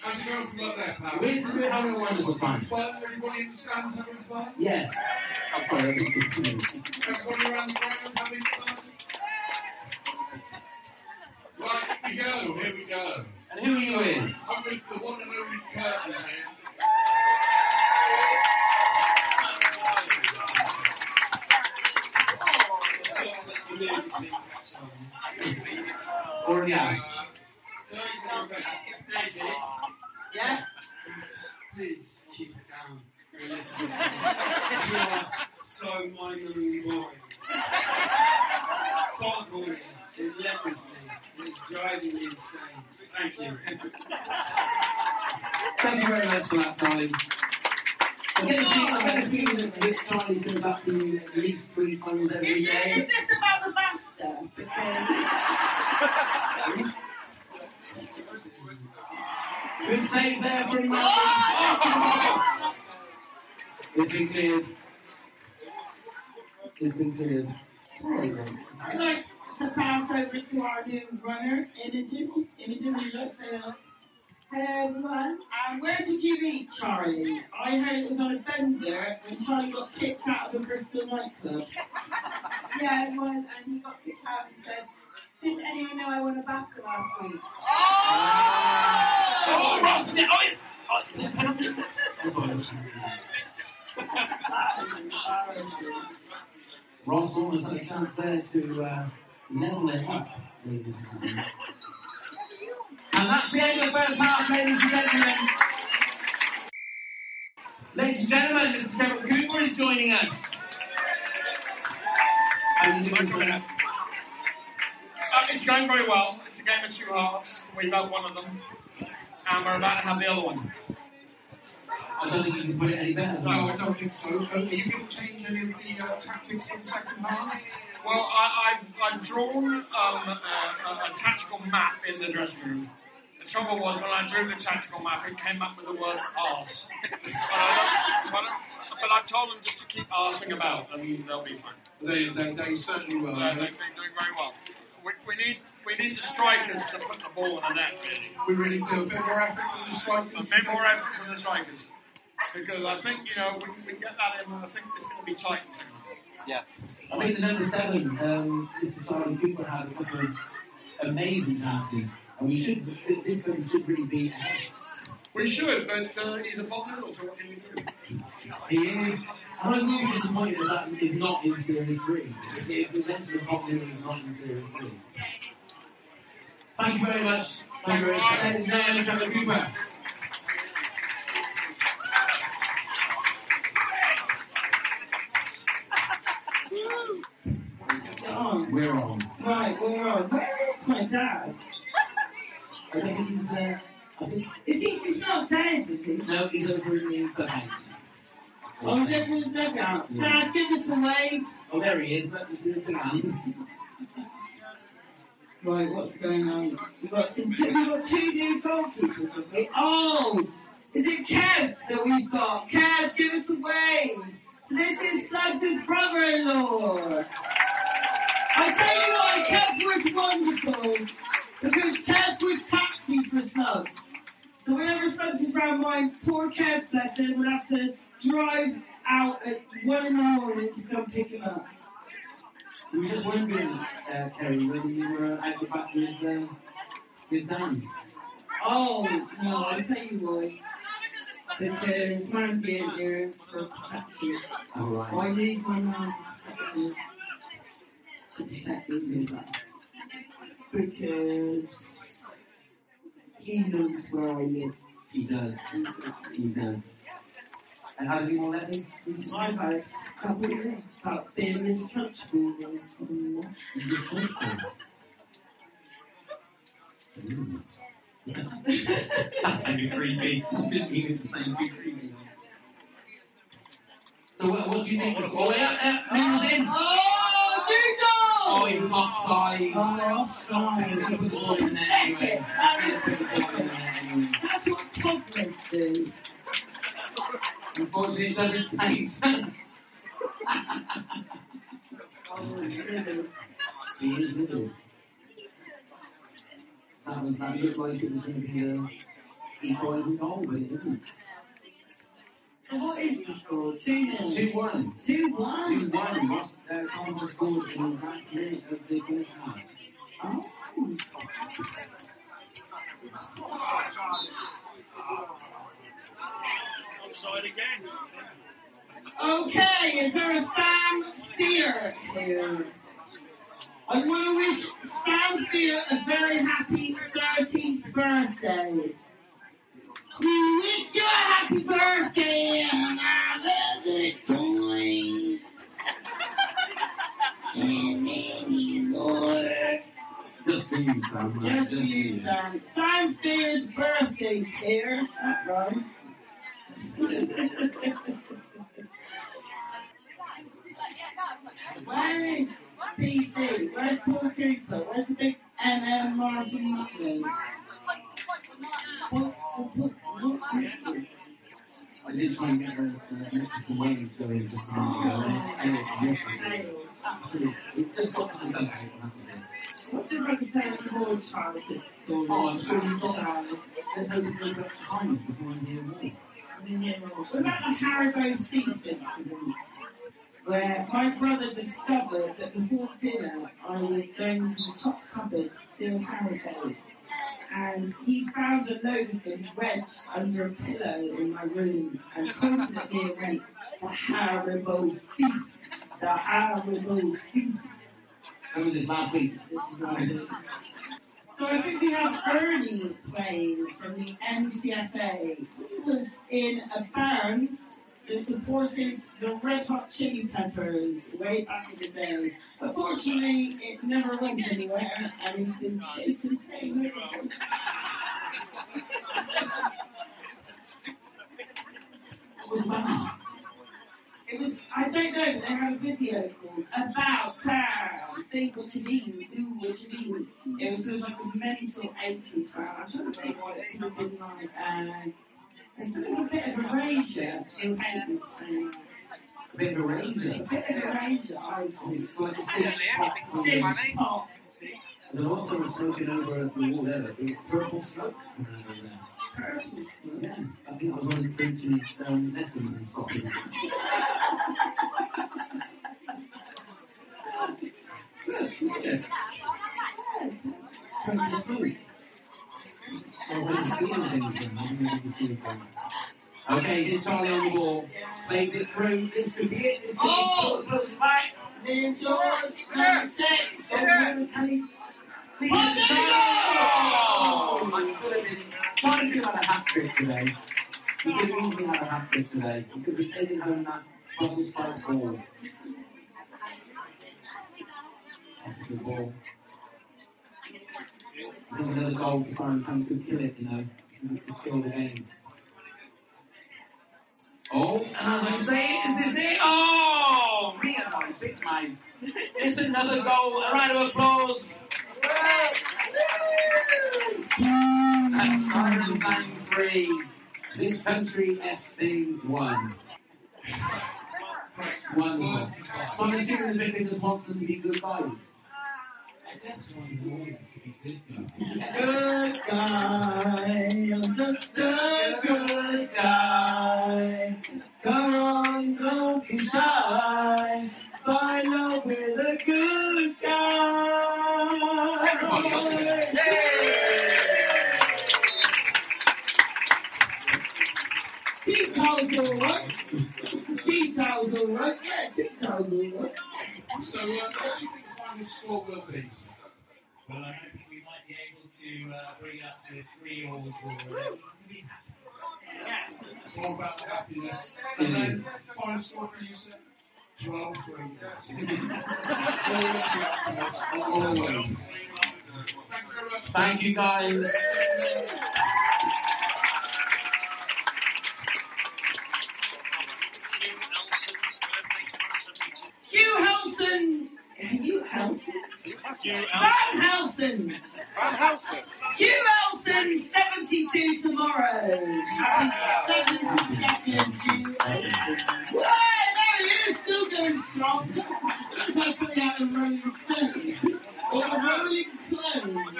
How's it going from up there, pal? We're, we're having a wonderful time. Fun? Everybody in the stands having fun? Yes. I'm sorry, I just continued. Everybody around the ground having fun? Right, here we go, here we go. And who are you with? I'm with the one and only Kurtan here. Already asked. Uh, Yeah? Please keep it down. You are so mind-numbingly boring. Bore you relentlessly. It's driving me insane. Thank you. Thank you very much for that, Charlie. I get a feeling, I get a feeling that this Charlie said that to you at least three times every Is, this about the BAFTA? Because Good save there from Matt. It's been cleared. It's been cleared. There you go. I'd like to pass over to our new runner, Imogen. Imogen, you look, so hello. Hello, everyone. And where did you meet Charlie? I heard it was on a bender when Charlie got kicked out of a Bristol nightclub. Yeah, it was, and he got kicked out and said, Didn't anyone know I won a BAFTA last week? Oh, Ross, oh, it's, oh, it's a penalty. That is embarrassing. almost like a chance there to uh, level it up, ladies and gentlemen. And that's the end of the first half, ladies and gentlemen. Ladies and gentlemen, Mr. Trevor Cooper is joining us. How are you doing, sir? It's going very well. It's a game of two halves. We've had one of them, and we're about to have the other one. I don't think you can put it any better. No, I don't think so. Are you going to change any of the uh, tactics for the second half? Well, I, I've, I've drawn um, a, a, a tactical map in the dressing room. The trouble was when I drew the tactical map, it came up with the word arse. but, I don't, so I don't, but I've told them just to keep arsing about, and they'll be fine. They, they, they certainly will. Uh, they've been doing very well. We, we need we need the strikers to put the ball in the net, really. We really do. A bit more effort from the strikers. A bit more effort from the strikers. Because I think, you know, if we, we get that in, I think it's going to be tight in second half. Yeah. I think the number seven, um, Mr. Charlie Cooper had a couple of amazing passes. And we should, this one should really be ahead. We should, but uh, he's a Bob Little, so what can you do? He is. And I'm really disappointed that that is not in Series 3. If if we mentioned the Bob Little is not in Series 3. Thank you very much. Thank you very much. Ladies and gentlemen, Trevor Cooper. on. We're on. Right, we're on. Where is my dad? I think he's, uh, I think, Is he he's not dead, is he? no, he's over in the house. Oh, in the dugout. Dad, give us a wave. Oh, there he is. Let me see the. Right, what's going on? We've got some two, we've got two new goalkeepers, have we? Oh! Is it Kev that we've got? Kev, give us a wave! So this is Slugs' brother-in-law! I tell you what, Kev was wonderful because Kev was taxi for Slugs. So whenever Slugs was around, my poor Kev, bless him, would have to drive out at one in the morning to come pick him up. We were just wondering, uh, Kerry, whether you were at the back with, uh, with Dan. Oh, no, I tell you why. Because man being here for protection. Oh, right. I need my man to protect me. Because he knows where I live. He does. He does. And how do you want that be? I've had a couple of about being mistrustful or something. That's really creepy. Didn't even say too creepy. So what, what do you think? Oh, yeah, yeah, in. Oh, Noodle! Oh, he was offside. Oh, offside. He's going to put the ball in there anyway. That He's going to put the ball in there anyway. That's what toddlers do. Unfortunately, it doesn't paint. Oh, really? He is little. That was that looked like it was going to be a equalising goal, but it didn't. So what is the score? 2 0. Two one. 2 1. Two one. Yes, uh, Cardiff scored in the last minute of the first half. Oh. Offside again. Okay, is there a Sam Fear here? I want to wish Sam Fear a very happy 13th birthday. We wish you a happy birthday and have a good time. and many more. Just for you, Sam. right? Just for you, Sam. Sam Fear's birthday's here. That right. Where is PC? Where's Paul Cooper? Where's the big MM Martin Mutley? I did try and get the, the Mexican wave going just a minute ago. and it. It just got to the it. What did I say with more childhood stories? Oh, I'm sure you've got that. Let's hope it goes extra time before I hear more. What about the Haribo thief incident? Where my brother discovered that before dinner I was going to the top cupboard to steal Haribos. And he found a load of them wedged under a pillow in my room and pointed at me and went, The Haribo thief. The Horrible Thief. When was this last week? This is last week. So I think we have Ernie playing from the MCFA. He was in a band that supported the Red Hot Chili Peppers way back in the day. Unfortunately, it never went anywhere, and he's been chasing fame ever since. That? It was, I don't know, they had a video called About Town. Say what you mean, do what you mean. It was sort of like a mental 80s band. I'm trying to think what it could have been like. Uh, it's sort of a bit of Erasure in for saying. A bit of Erasure. A bit of Erasure, I would say. It's like a synth pop. Synth pop. There's a lot of someone smoking over the wall there. The purple smoke. Purple smoke. Yeah, I think I was one of Prince's um, Essendon songs. Good, isn't it? Purple smoke. Well, when you see anything, then you can see anything. Okay, here's Charlie on the ball. Plays it through. This could be it. This could Oh! be it. It back. Then George, number six. Yeah. Can he? Please. Could have had a hat today. He could have easily had a hat trick today. He could have taken home that Brussels sprout ball. That's a good ball. I think another goal for Simon Sam could kill it, you know. It could kill the game. Oh, and as I say, is this it? Oh, me and my big man. It's another goal. A round of applause. That's Siren Time 3. This country FC 1. 1 1. So I'm assuming the vicar just wants them to be good guys. I just want all to be good guys. Good guy, I'm just a good guy. Come on, don't be shy. Find out with a good guy else do it. Details alright. Details alright. Yeah, details alright. So, uh, what do you think the final score will be? Well, I think we might be able to uh, bring it up to a three or draw. It's all about the happiness. And then, final score for you, sir? 12 3. Always. Always. Thank you very. Thank you, guys. Hugh Helson. Hugh Helson? Van Helson. Van Helsing. Hugh Helson, 72 tomorrow. Happy 72nd Hugh Helson. Whoa, there he is, still going strong. Looks like something out of Rolling Stones. Or Rolling Clones.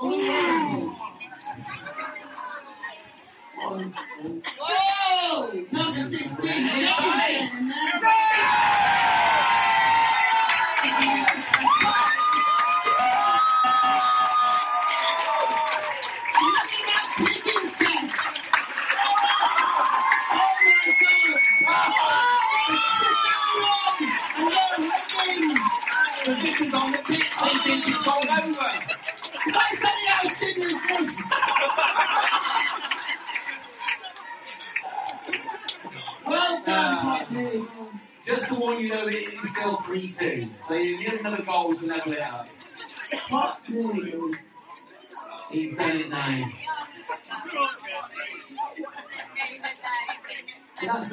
Oh. Whoa! Number 16,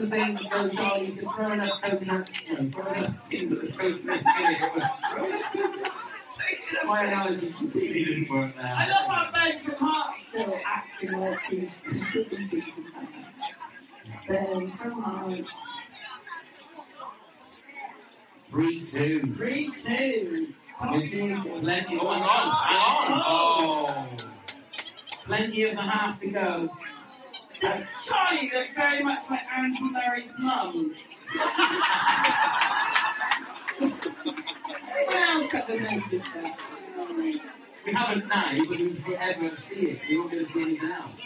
And the you can throw enough coconuts, know, throw enough things at the it. My analogy completely didn't work there. I love how Ben from Heart still acting like he's contributing from Heart. 3 2. 3 2. Plenty, oh. Oh. Plenty of the half to go. Does Charlie look very much like Auntie Mary's mum? Anyone else have noticed that? We haven't now, but we will forever see it. We won't be able to see anything else.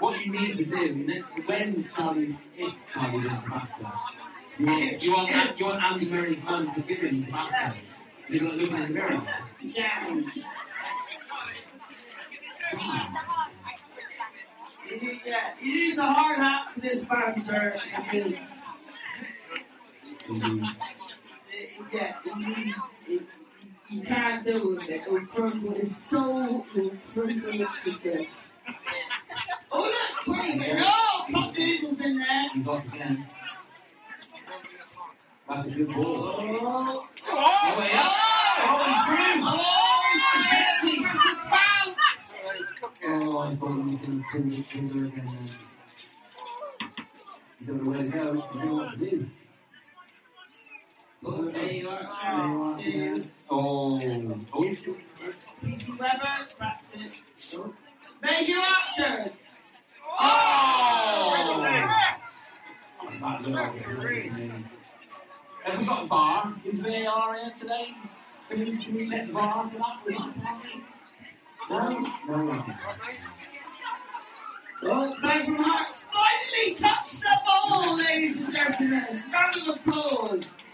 what you need to do when Charlie, if Charlie wins the BAFTA, you want, you want, you want Andy Murray's mum to give him the BAFTA. Not looking in the mirror. Yeah. Yeah, it is a hard hat for this banter because yeah, it needs, it, you can't do it. It will crumble. His soul will crumble to this. Oh look, twenty minutes. No, oh, pop the noodles in there. He's off again. That's a good ball. Oh, Oh, wait, yeah. Oh, he's through. oh, don't uh, know where to go. You don't know what to do. Look, There you are, there you Charlie. are Two. again. Oh, oh, he's still. PC Weber, that's it. Megan Archer. Oh! That looked like it was amazing. Have we got VAR? Is VAR here today? Can we, can we check VAR for that? Was that penalty? Oh, finally touched the ball, ladies and gentlemen. Round of applause.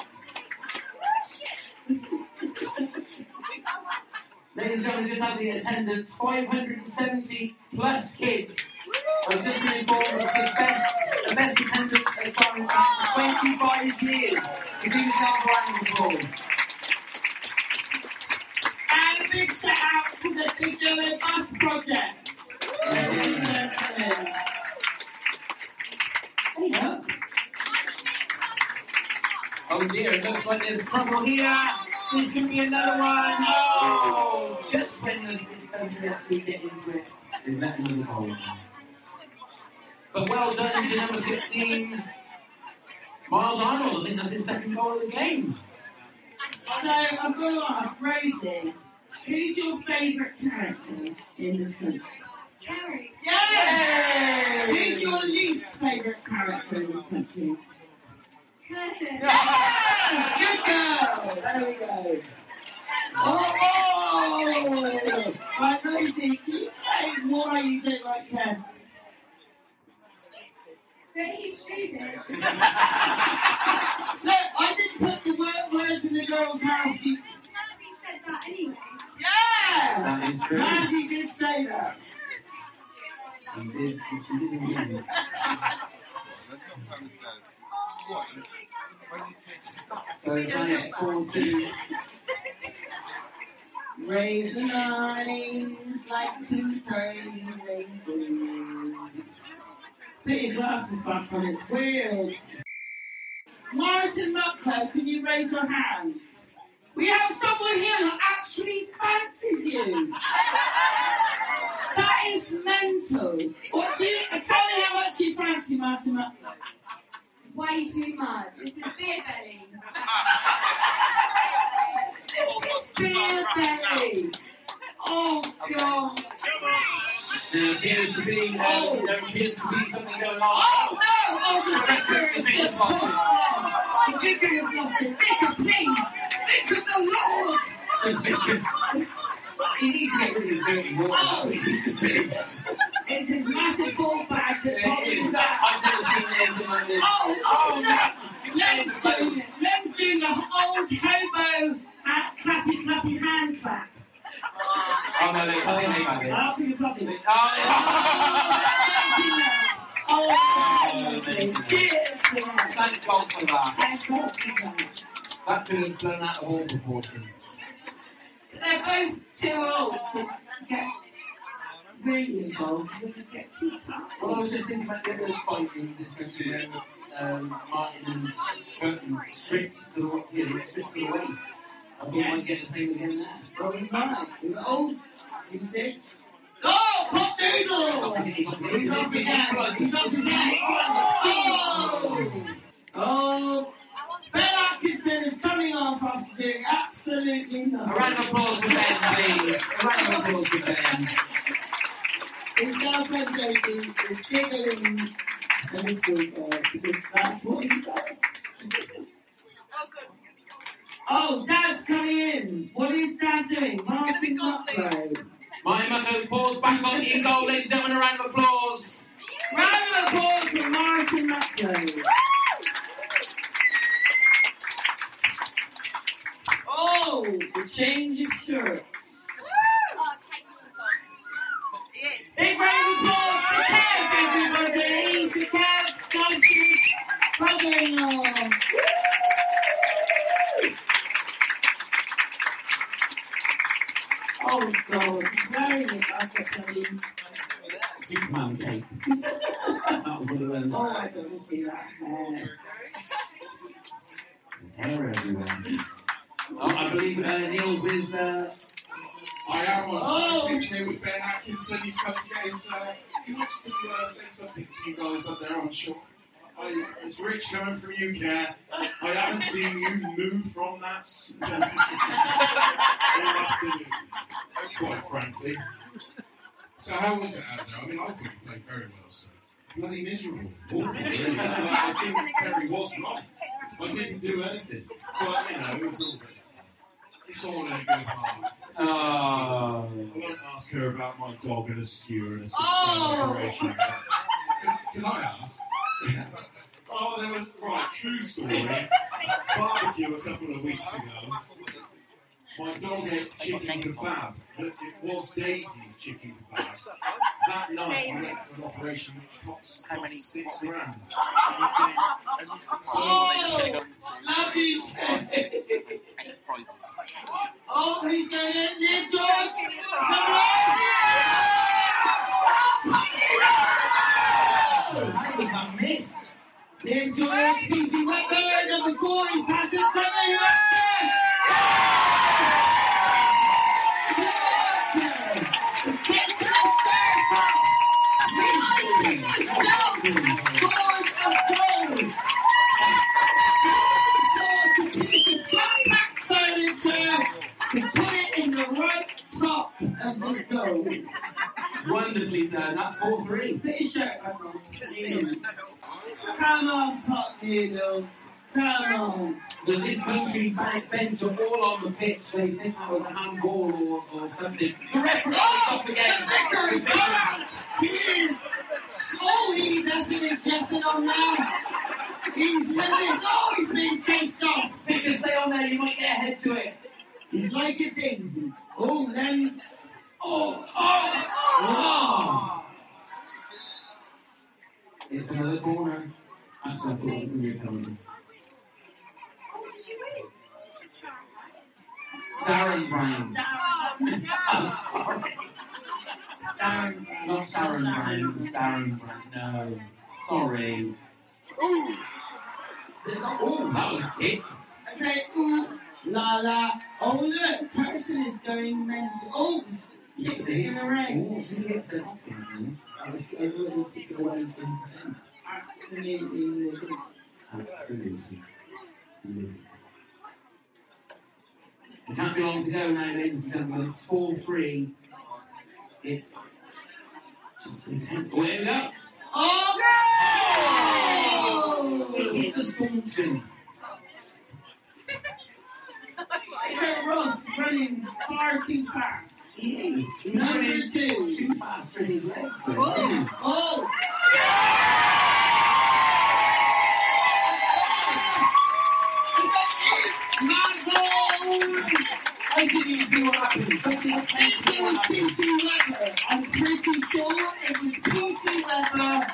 Ladies and gentlemen, just have the attendance 570 plus kids. I've just been informed it's the best, the best attendance at Simon Town for 25 years. Give yourself a round of applause. Big shout out to the Big Yellow Bus Project. Ladies and gentlemen. There you go. Oh dear, it looks like there's trouble here. There's going to be another one. Oh, just when the, this country get into it, they let another goal. But well done to number 16, Miles Arnold. I think that's his second goal of the game. So I'm going to ask Rosie, who's your favourite character in this country? Kerry. Yay! Who's your least favourite character in this country? Kurtan. Yes! Good girl! There we go. Oh! oh. oh. Right, Rosie, can you say why you don't like Kev? So he's stupid. Look, I didn't put the word, words in the girl's mouth. She, It's gonna be said that anyway. Yeah! That is true. Mandy did say that. He did, she did indeed. So it's only 4 2. Raisin eyes like two tiny raisins. Put your glasses back on, it's weird. Martin Mucklowe, can you raise your hands? We have someone here who actually fancies you. That is mental. What do you, tell me how much you fancy Martin Mucklowe. Way too much. This is beer belly. This is beer belly. Oh God. There appears to be, Oh. uh, there appears to be something going on. Oh no! Oh, the vicar is just pushed on. The vicar is lost it. Vicar, please! Vicar, the Lord! he needs to get rid of his dirty water. That's what he needs to do. It's his massive ball bag that's holding him back. I've never seen anything this. Oh, oh no! Len's doing it. Len's doing the old hobo uh, clappy clappy hand clap. Oh no, they, I think they got it. I'll be clapping it. Oh, Oh, cheers to that. Thank God for that. Thank God for that. That could have blown out of all proportion. They're both too old to get really involved. They just get too tough. Well, I was just thinking about the other fight in this country where um, Martin and Burton stripped to the, you know, stripped to the waist. I thought we might get the same again there. Well, we might. We're old. Who's this? Oh, Pop Noodle! He's up again. He's up again. Oh! Oh! Ben Atkinson is coming on from doing absolutely nothing. A round of applause for Ben, please. A round of applause for Ben. His girlfriend Josie is giggling and is good uh, because that's what he does. Oh, good. Oh, Dad's coming in. What is Dad doing? He's Martin Butler. Maya Mucko falls back on in goal. Ladies and gentlemen, a round of applause. Round of applause for Martin Mucklowe. Oh, the change of shirts. Big round of applause for Kev, everybody. For Kev, Scott's brother-in-law. Oh God, very much I kept saying Superman cake. that was one of those. Oh, I don't see that. Hair. There's hair everywhere. I believe uh, Neil's with. Uh, I am on Oh. stage here with Ben Atkinson. He's come to get his. Uh, he wants to uh, say something to you guys up there, I'm sure. I, it's Rich coming from you, Care. I haven't seen you move from that all afternoon, quite frankly. So, how was it out there? I mean, I think you played very well, sir. Bloody miserable. Awful, really. I think Terry was right. I didn't do anything. But, you know, it was all good. All in a good heart. Oh. I won't ask her about my dog and a skewer and a Oh. operation. Can I ask? Oh, there was right. True story. Barbecue a couple of weeks ago. My dog ate chicken kebab. It was Daisy's chicken kebab. That night, I went for an operation which cost, cost six grand. Oh, love you, Ted. Oh, he's going in there, George. Come on. How was that missed? Then George, PC Weber, number four, he passes it Wonderfully done. That's 4 3. Put your shirt back on. Come on, Pop Noodle. Come on. But this country back bench are all on the pitch. They think that was a handball or, or something. The referee is off oh, again. The vicar is back. He is. Oh, he's effing and jeffing on now. He's living. Oh, he's been chased off. Vicar, stay on there. You might get ahead to it. He's like a daisy. Oh, Len's. Oh, oh, oh. It's another corner. Actually, I thought it was going to be a penalty. Darren Brown. I'm sorry. Darren. Not Sharon Brown. Darren Brown. No. Sorry. Ooh. Oh, that was a kick. I say, ooh, la la. Oh, look, Carson is going mental. Oh, he's kicked it in the ring. Oh, he gets it off him. I was I thought kick it away from the centre. Absolutely. Absolutely. We can't be long to go now, ladies and gentlemen. It's 4 3. It's just intense. Oh, here we go. Oh, no! He hit the stanchion. Ross running far too fast. He is. Number two. Too fast for his legs. Oh, oh. Not I didn't even see what I think it was PC Weber. I'm pretty sure it was PC Weber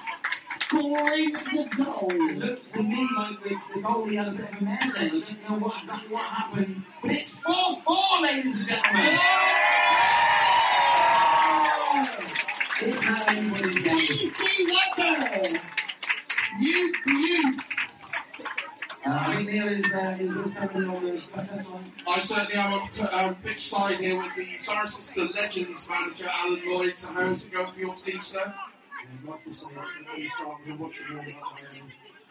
scoring the goal. It looked to me like the, the goalie had a bit of a mare then. I don't know what, exactly what happened. But it's 4 4, ladies and gentlemen. It's not anybody's game. PC Weber! You beaut! Uh, I think Neil is, uh, is somebody on the. I certainly am on t- um, pitch side here with the Saracens, the Legends manager, Alan Lloyd. So, how's it going for your team, sir? I'd like to say that before we start, we're watching all that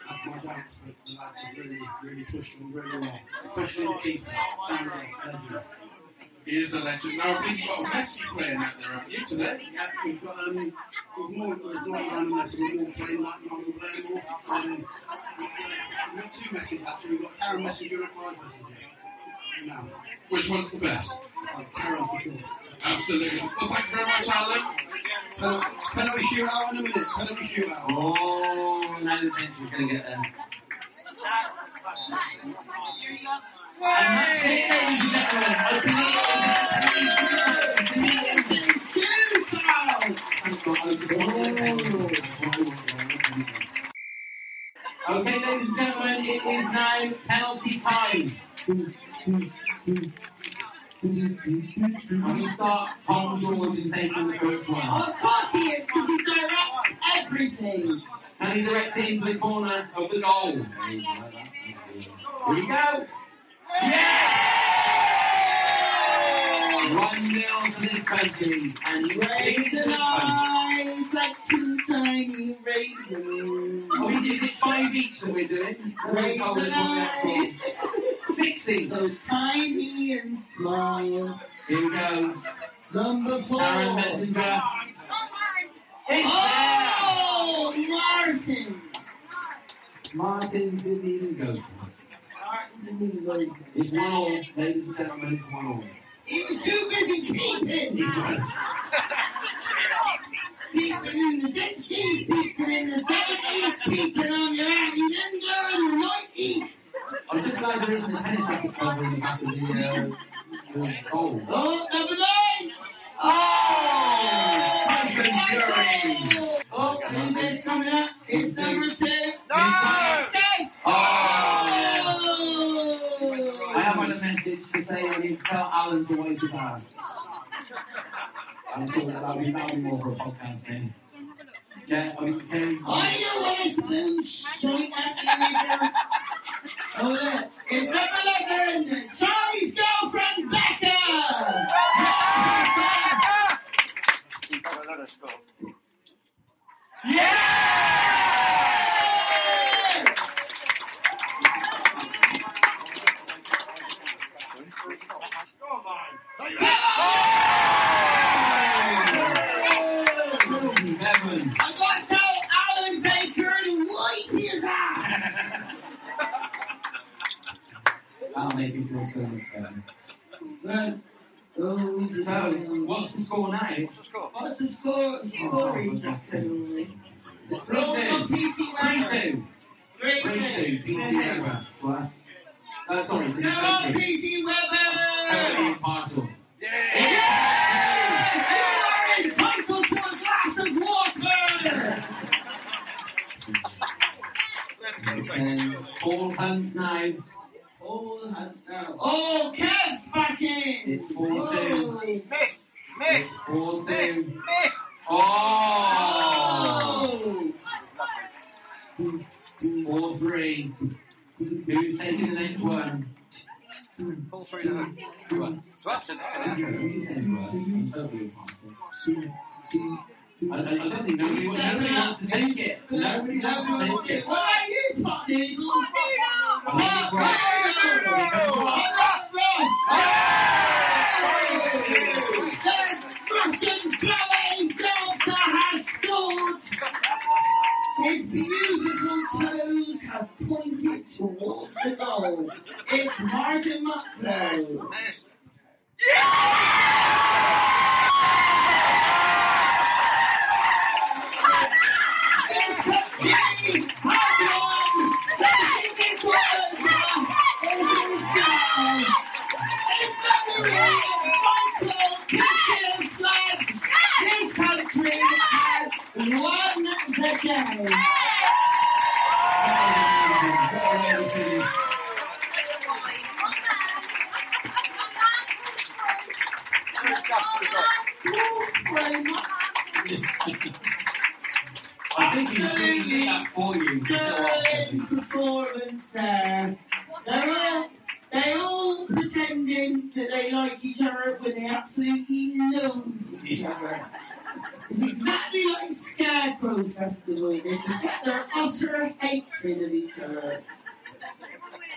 I have my doubts, but the lads are really, really pushing them really well, especially the keeper. Legend. He is a legend. Now, I believe you've got a Messi playing out there, haven't you, today? Yeah, we've got um, we've more, it's not around unless we're more playing like normal playing more. Um, we've, got two messages actually. We've got Karen Messenger and Clive Messenger. Now, Which one's the best? Karen for sure. Absolutely. Well, thank you very much, Alan. Penalty, penalty shootout in a minute. Penalty shootout. Oh, now the bench is going to get there. And that's it, ladies and gentlemen. Okay, ladies and gentlemen, it is now penalty time. And we start, Tom George is taking the first one. Of course he is, because he directs everything. Can he direct it into the corner of the goal? Here we go. One nil to this country. And Raisin eyes like two tiny raisins. Are we, is it five each that we're doing? Or is it- oh, Raisin this one we have eyes. four? Six each. So tiny and small. Here we go. Number four. Aaron Messenger. Oh, Martin. Martin didn't even go for it. Martin didn't even go. It's one all, ladies and gentlemen, it's one all. He was too busy peeping. Peeping in the 60s, peeping in the 70s, peeping on your auntie Linda in the 90s. I'm just glad there isn't a tennis racket cover in the back of the, uh, the goal. Oh, number nine. Oh! Tyson Fury. Oh, who's this coming up? It's number two. No! Oh! I have had a message to say I need to tell Alan to wipe his ass. I'm sure that'll be, that'll be more for a podcast then. Yeah, I mean, I know what it's been straight at you. Oh, yeah. Game. I think he's doing that for you.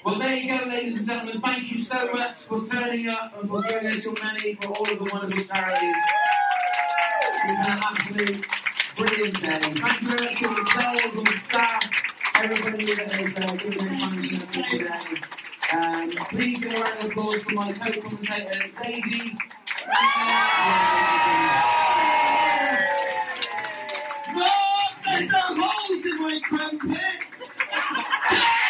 Well, there you go, ladies and gentlemen. Thank you so much for turning up and for giving us your money for all of the wonderful charities. It's been an absolute brilliant day. Thank you very much to the girls and the staff, everybody that has uh, given their money to today. Um, please give a round of applause for my co-commentator, Daisy. No, there's no holes in my crumpet.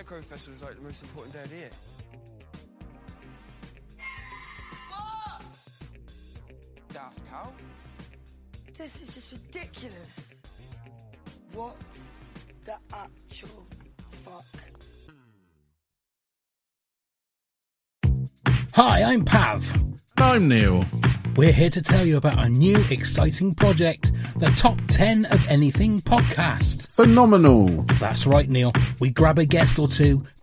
Scarecrow Festival is like the most important day of the year. What? Daft Cow? This is just ridiculous. What the actual fuck? Hi, I'm Pav. I'm Neil. We're here to tell you about our new exciting project, the Top 10 of Anything podcast. Phenomenal. That's right, Neil. We grab a guest or two,